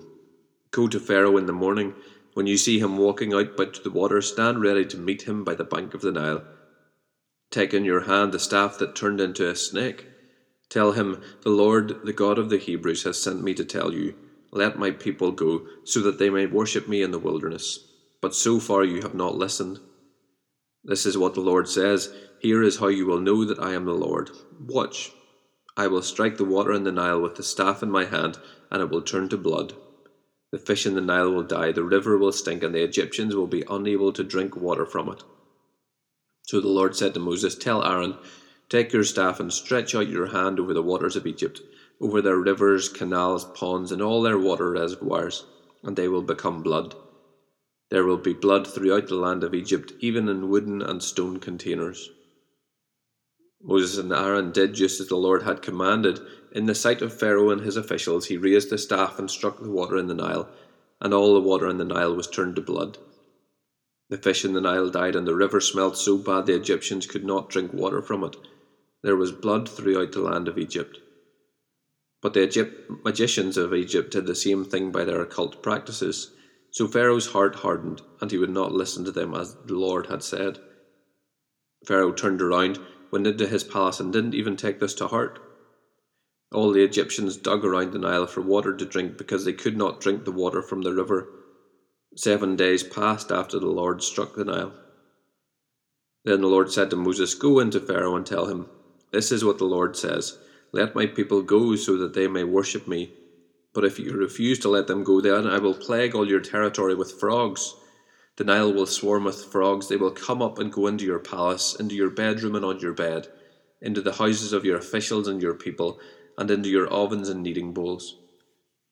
Go to Pharaoh in the morning when you see him walking out by the water, stand ready to meet him by the bank of the Nile. Take in your hand the staff that turned into a snake. Tell him, The Lord, the God of the Hebrews, has sent me to tell you, Let my people go, so that they may worship me in the wilderness. But so far you have not listened. This is what the Lord says Here is how you will know that I am the Lord. Watch. I will strike the water in the Nile with the staff in my hand, and it will turn to blood. The fish in the Nile will die, the river will stink, and the Egyptians will be unable to drink water from it. So the Lord said to Moses, Tell Aaron, Take your staff and stretch out your hand over the waters of Egypt. over their rivers, canals, ponds, and all their water reservoirs, and they will become blood. There will be blood throughout the land of Egypt, even in wooden and stone containers. Moses and Aaron did just as the Lord had commanded. In the sight of Pharaoh and his officials, he raised the staff and struck the water in the Nile, and all the water in the Nile was turned to blood. The fish in the Nile died, and the river smelt so bad the Egyptians could not drink water from it. There was blood throughout the land of Egypt. But the Egypt, magicians of Egypt did the same thing by their occult practices. So Pharaoh's heart hardened, and he would not listen to them as the Lord had said. Pharaoh turned around, went into his palace, and didn't even take this to heart. All the Egyptians dug around the Nile for water to drink because they could not drink the water from the river. Seven days passed after the Lord struck the Nile. Then the Lord said to Moses, Go into Pharaoh and tell him, This is what the Lord says. Let my people go so that they may worship me. But if you refuse to let them go, then I will plague all your territory with frogs. The Nile will swarm with frogs. They will come up and go into your palace, into your bedroom and on your bed, into the houses of your officials and your people, and into your ovens and kneading bowls.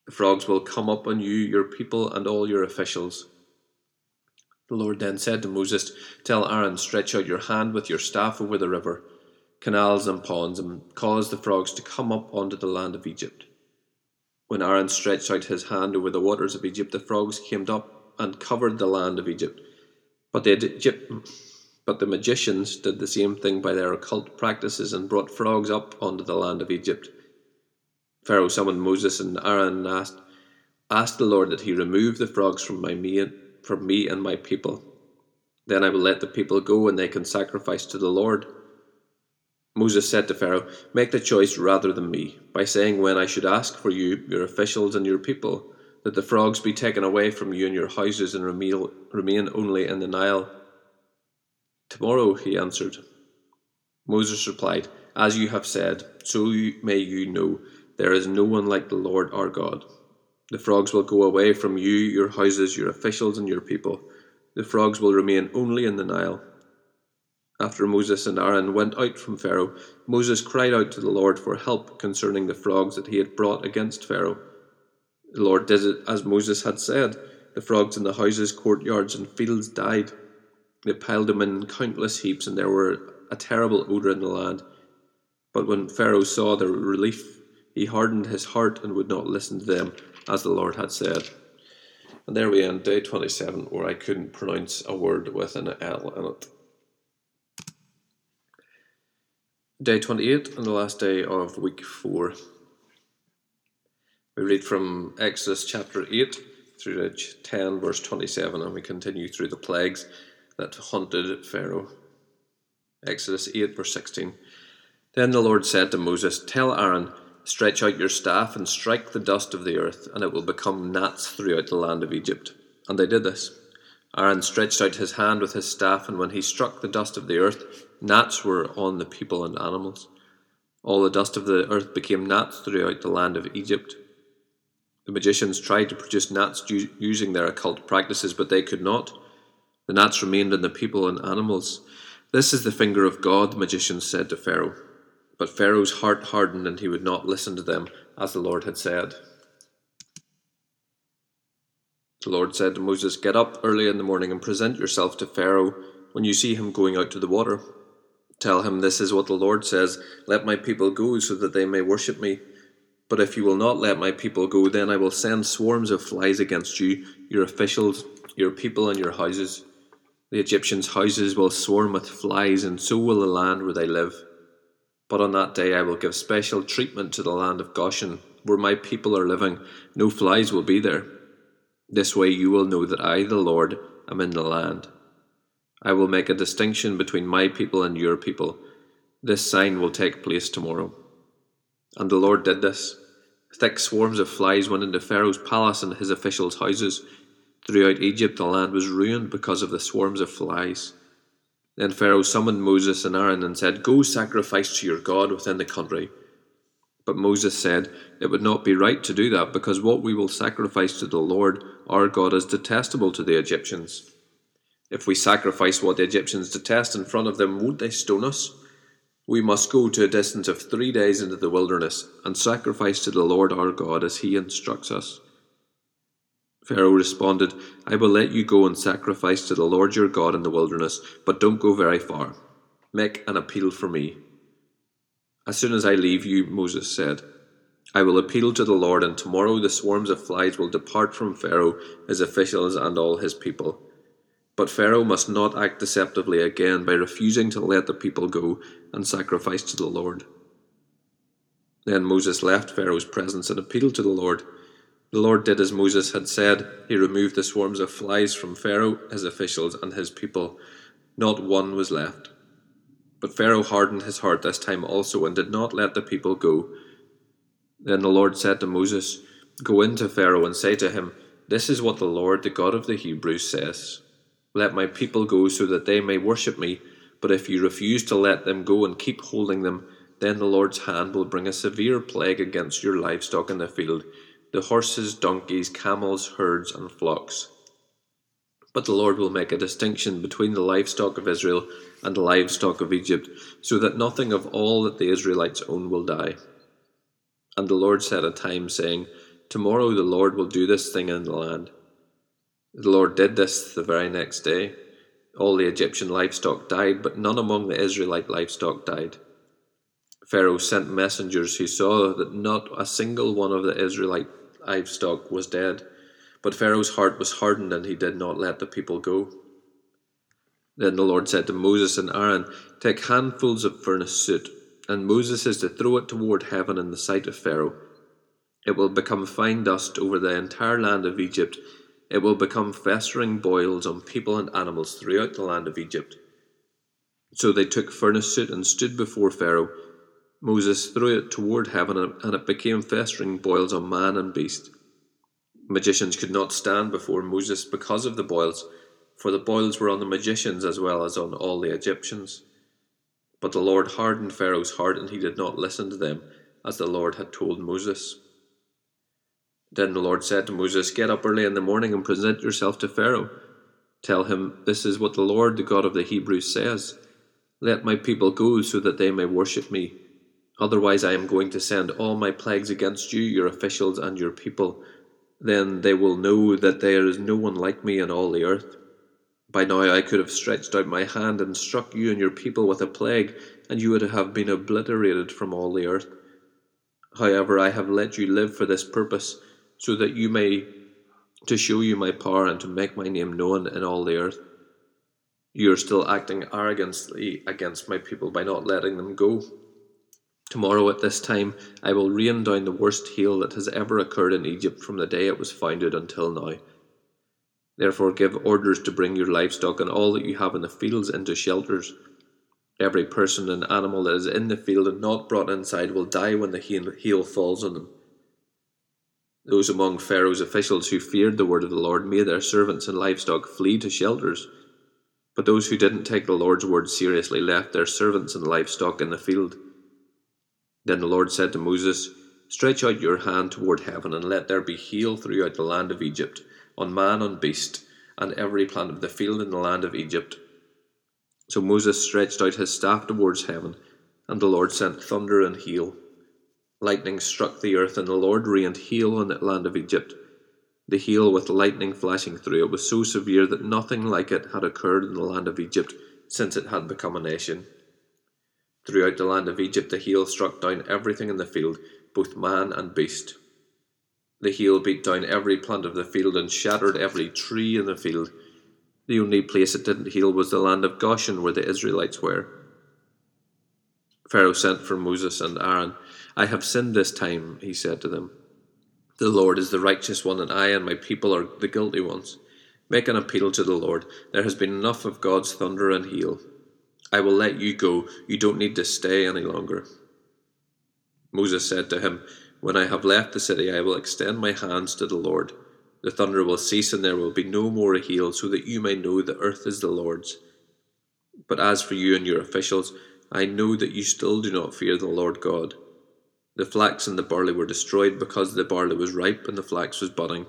The frogs will come up on you, your people, and all your officials. The Lord then said to Moses, Tell Aaron, stretch out your hand with your staff over the river canals and ponds, and cause the frogs to come up onto the land of Egypt. When Aaron stretched out his hand over the waters of Egypt, the frogs came up and covered the land of Egypt. But the, Egypt, but the magicians did the same thing by their occult practices and brought frogs up onto the land of Egypt. Pharaoh summoned Moses and Aaron and asked, asked the Lord that he remove the frogs from, my me, from me and my people. Then I will let the people go and they can sacrifice to the Lord. Moses said to Pharaoh, Make the choice rather than me, by saying when I should ask for you, your officials, and your people, that the frogs be taken away from you and your houses and remain only in the Nile. Tomorrow, he answered. Moses replied, As you have said, so may you know, there is no one like the Lord our God. The frogs will go away from you, your houses, your officials, and your people. The frogs will remain only in the Nile. After Moses and Aaron went out from Pharaoh, Moses cried out to the Lord for help concerning the frogs that he had brought against Pharaoh. The Lord did it as Moses had said. The frogs in the houses, courtyards, and fields died. They piled them in countless heaps, and there were a terrible odour in the land. But when Pharaoh saw their relief, he hardened his heart and would not listen to them, as the Lord had said. And there we end day 27, where I couldn't pronounce a word with an L in it. Day 28 and the last day of week 4. We read from Exodus chapter 8 through to 10, verse 27, and we continue through the plagues that haunted Pharaoh. Exodus 8, verse 16. Then the Lord said to Moses, Tell Aaron, stretch out your staff and strike the dust of the earth, and it will become gnats throughout the land of Egypt. And they did this. Aaron stretched out his hand with his staff, and when he struck the dust of the earth, gnats were on the people and animals. All the dust of the earth became gnats throughout the land of Egypt. The magicians tried to produce gnats using their occult practices, but they could not. The gnats remained on the people and animals. This is the finger of God, the magicians said to Pharaoh. But Pharaoh's heart hardened, and he would not listen to them, as the Lord had said. The Lord said to Moses, Get up early in the morning and present yourself to Pharaoh when you see him going out to the water. Tell him, This is what the Lord says Let my people go so that they may worship me. But if you will not let my people go, then I will send swarms of flies against you, your officials, your people, and your houses. The Egyptians' houses will swarm with flies, and so will the land where they live. But on that day I will give special treatment to the land of Goshen, where my people are living. No flies will be there. This way you will know that I, the Lord, am in the land. I will make a distinction between my people and your people. This sign will take place tomorrow. And the Lord did this. Thick swarms of flies went into Pharaoh's palace and his officials' houses. Throughout Egypt, the land was ruined because of the swarms of flies. Then Pharaoh summoned Moses and Aaron and said, Go sacrifice to your God within the country. But Moses said, It would not be right to do that, because what we will sacrifice to the Lord our God is detestable to the Egyptians. If we sacrifice what the Egyptians detest in front of them, won't they stone us? We must go to a distance of three days into the wilderness and sacrifice to the Lord our God as he instructs us. Pharaoh responded, I will let you go and sacrifice to the Lord your God in the wilderness, but don't go very far. Make an appeal for me. As soon as I leave you, Moses said, I will appeal to the Lord, and tomorrow the swarms of flies will depart from Pharaoh, his officials, and all his people. But Pharaoh must not act deceptively again by refusing to let the people go and sacrifice to the Lord. Then Moses left Pharaoh's presence and appealed to the Lord. The Lord did as Moses had said. He removed the swarms of flies from Pharaoh, his officials, and his people. Not one was left. But Pharaoh hardened his heart this time also and did not let the people go. Then the Lord said to Moses, Go in to Pharaoh and say to him, This is what the Lord, the God of the Hebrews, says Let my people go so that they may worship me. But if you refuse to let them go and keep holding them, then the Lord's hand will bring a severe plague against your livestock in the field the horses, donkeys, camels, herds, and flocks. But the Lord will make a distinction between the livestock of Israel and the livestock of Egypt, so that nothing of all that the Israelites own will die. And the Lord set a time, saying, Tomorrow the Lord will do this thing in the land. The Lord did this the very next day. All the Egyptian livestock died, but none among the Israelite livestock died. Pharaoh sent messengers who saw that not a single one of the Israelite livestock was dead. But Pharaoh's heart was hardened, and he did not let the people go. Then the Lord said to Moses and Aaron, Take handfuls of furnace soot, and Moses is to throw it toward heaven in the sight of Pharaoh. It will become fine dust over the entire land of Egypt. It will become festering boils on people and animals throughout the land of Egypt. So they took furnace soot and stood before Pharaoh. Moses threw it toward heaven, and it became festering boils on man and beast. Magicians could not stand before Moses because of the boils, for the boils were on the magicians as well as on all the Egyptians. But the Lord hardened Pharaoh's heart, and he did not listen to them, as the Lord had told Moses. Then the Lord said to Moses, Get up early in the morning and present yourself to Pharaoh. Tell him, This is what the Lord, the God of the Hebrews, says Let my people go so that they may worship me Otherwise, I am going to send all my plagues against you, your officials, and your people. Then they will know that there is no one like me in all the earth. By now I could have stretched out my hand and struck you and your people with a plague, and you would have been obliterated from all the earth. However, I have let you live for this purpose, so that you may to show you my power and to make my name known in all the earth. You are still acting arrogantly against my people by not letting them go. Tomorrow at this time I will rain down the worst hail that has ever occurred in Egypt from the day it was founded until now. Therefore give orders to bring your livestock and all that you have in the fields into shelters. Every person and animal that is in the field and not brought inside will die when the hail falls on them. Those among Pharaoh's officials who feared the word of the Lord made their servants and livestock flee to shelters. But those who didn't take the Lord's word seriously left their servants and livestock in the field. Then the Lord said to Moses, Stretch out your hand toward heaven, and let there be hail throughout the land of Egypt, on man and beast, and every plant of the field in the land of Egypt. So Moses stretched out his staff towards heaven, and the Lord sent thunder and hail. Lightning struck the earth, and the Lord rained hail on the land of Egypt. The hail with lightning flashing through it was so severe that nothing like it had occurred in the land of Egypt since it had become a nation. Throughout the land of Egypt, the hail struck down everything in the field, both man and beast. The hail beat down every plant of the field and shattered every tree in the field. The only place it didn't hail was the land of Goshen, where the Israelites were. Pharaoh sent for Moses and Aaron. I have sinned this time, he said to them. The Lord is the righteous one, and I and my people are the guilty ones. Make an appeal to the Lord. There has been enough of God's thunder and hail. I will let you go. You don't need to stay any longer. Moses said to him, When I have left the city, I will extend my hands to the Lord. The thunder will cease, and there will be no more hail, so that you may know the earth is the Lord's. But as for you and your officials, I know that you still do not fear the Lord God. The flax and the barley were destroyed because the barley was ripe and the flax was budding,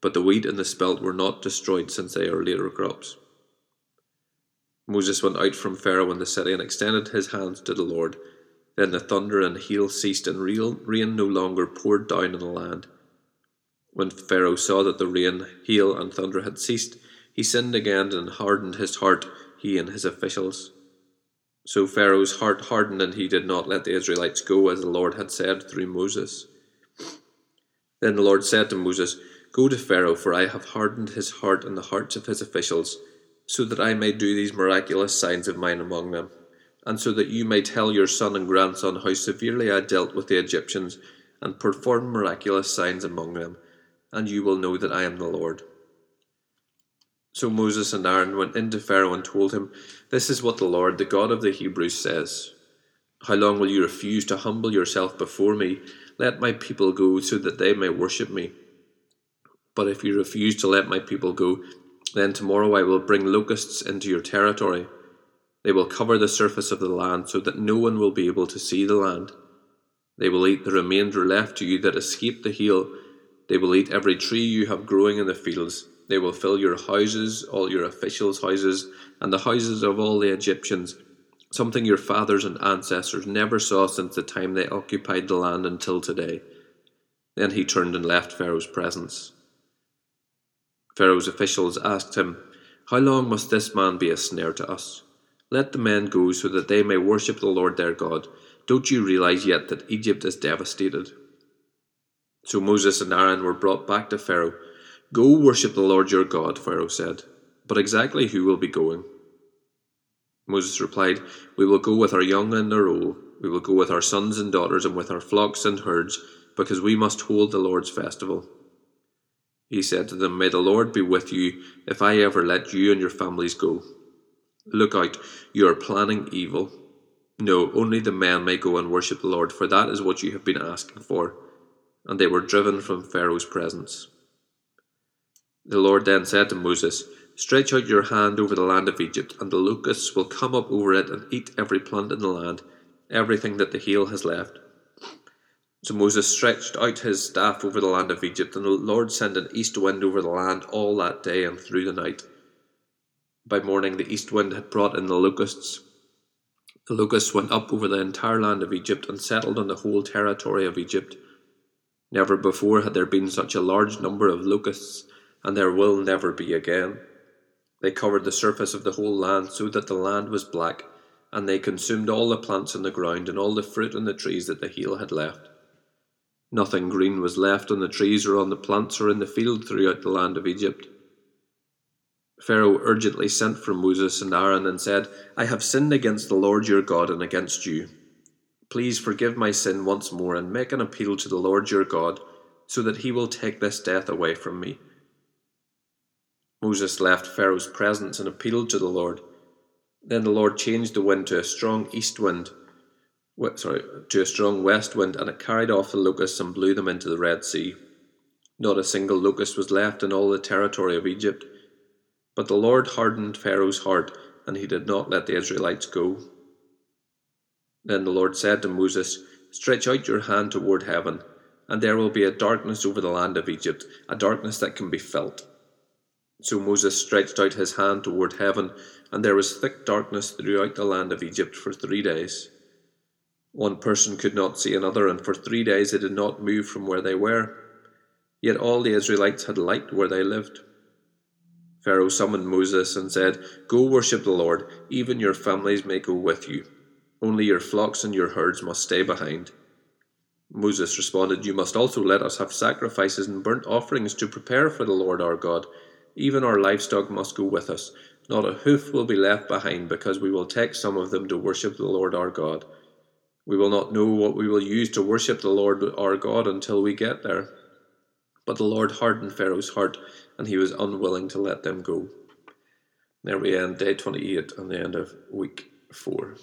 but the wheat and the spelt were not destroyed since they are later crops. Moses went out from Pharaoh in the city and extended his hands to the Lord. Then the thunder and hail ceased, and real rain no longer poured down on the land. When Pharaoh saw that the rain, hail, and thunder had ceased, he sinned again and hardened his heart, he and his officials. So Pharaoh's heart hardened, and he did not let the Israelites go, as the Lord had said through Moses. Then the Lord said to Moses, Go to Pharaoh, for I have hardened his heart and the hearts of his officials so that I may do these miraculous signs of mine among them, and so that you may tell your son and grandson how severely I dealt with the Egyptians, and performed miraculous signs among them, and you will know that I am the Lord. So Moses and Aaron went into Pharaoh and told him, This is what the Lord, the God of the Hebrews, says. How long will you refuse to humble yourself before me? Let my people go, so that they may worship me. But if you refuse to let my people go, then tomorrow I will bring locusts into your territory. They will cover the surface of the land so that no one will be able to see the land. They will eat the remainder left to you that escaped the hail. They will eat every tree you have growing in the fields. They will fill your houses, all your officials' houses, and the houses of all the Egyptians, something your fathers and ancestors never saw since the time they occupied the land until today. Then he turned and left Pharaoh's presence. Pharaoh's officials asked him, How long must this man be a snare to us? Let the men go so that they may worship the Lord their God. Don't you realize yet that Egypt is devastated? So Moses and Aaron were brought back to Pharaoh. Go worship the Lord your God, Pharaoh said. But exactly who will be going? Moses replied, We will go with our young and our old. We will go with our sons and daughters and with our flocks and herds, because we must hold the Lord's festival. He said to them, May the Lord be with you if I ever let you and your families go. Look out, you are planning evil. No, only the men may go and worship the Lord, for that is what you have been asking for. And they were driven from Pharaoh's presence. The Lord then said to Moses, Stretch out your hand over the land of Egypt, and the locusts will come up over it and eat every plant in the land, everything that the hail has left. So Moses stretched out his staff over the land of Egypt, and the Lord sent an east wind over the land all that day and through the night. By morning, the east wind had brought in the locusts. The locusts went up over the entire land of Egypt and settled on the whole territory of Egypt. Never before had there been such a large number of locusts, and there will never be again. They covered the surface of the whole land so that the land was black, and they consumed all the plants in the ground and all the fruit on the trees that the hail had left. Nothing green was left on the trees or on the plants or in the field throughout the land of Egypt. Pharaoh urgently sent for Moses and Aaron and said, I have sinned against the Lord your God and against you. Please forgive my sin once more and make an appeal to the Lord your God, so that he will take this death away from me. Moses left Pharaoh's presence and appealed to the Lord. Then the Lord changed the wind to a strong east wind sorry, to a strong west wind, and it carried off the locusts and blew them into the Red Sea. Not a single locust was left in all the territory of Egypt. But the Lord hardened Pharaoh's heart, and he did not let the Israelites go. Then the Lord said to Moses, Stretch out your hand toward heaven, and there will be a darkness over the land of Egypt, a darkness that can be felt. So Moses stretched out his hand toward heaven, and there was thick darkness throughout the land of Egypt for three days. One person could not see another, and for three days they did not move from where they were. Yet all the Israelites had light where they lived. Pharaoh summoned Moses and said, Go worship the Lord, even your families may go with you. Only your flocks and your herds must stay behind. Moses responded, You must also let us have sacrifices and burnt offerings to prepare for the Lord our God. Even our livestock must go with us. Not a hoof will be left behind, because we will take some of them to worship the Lord our God. We will not know what we will use to worship the Lord our God until we get there. But the Lord hardened Pharaoh's heart, and he was unwilling to let them go. There we end day 28 and the end of week 4.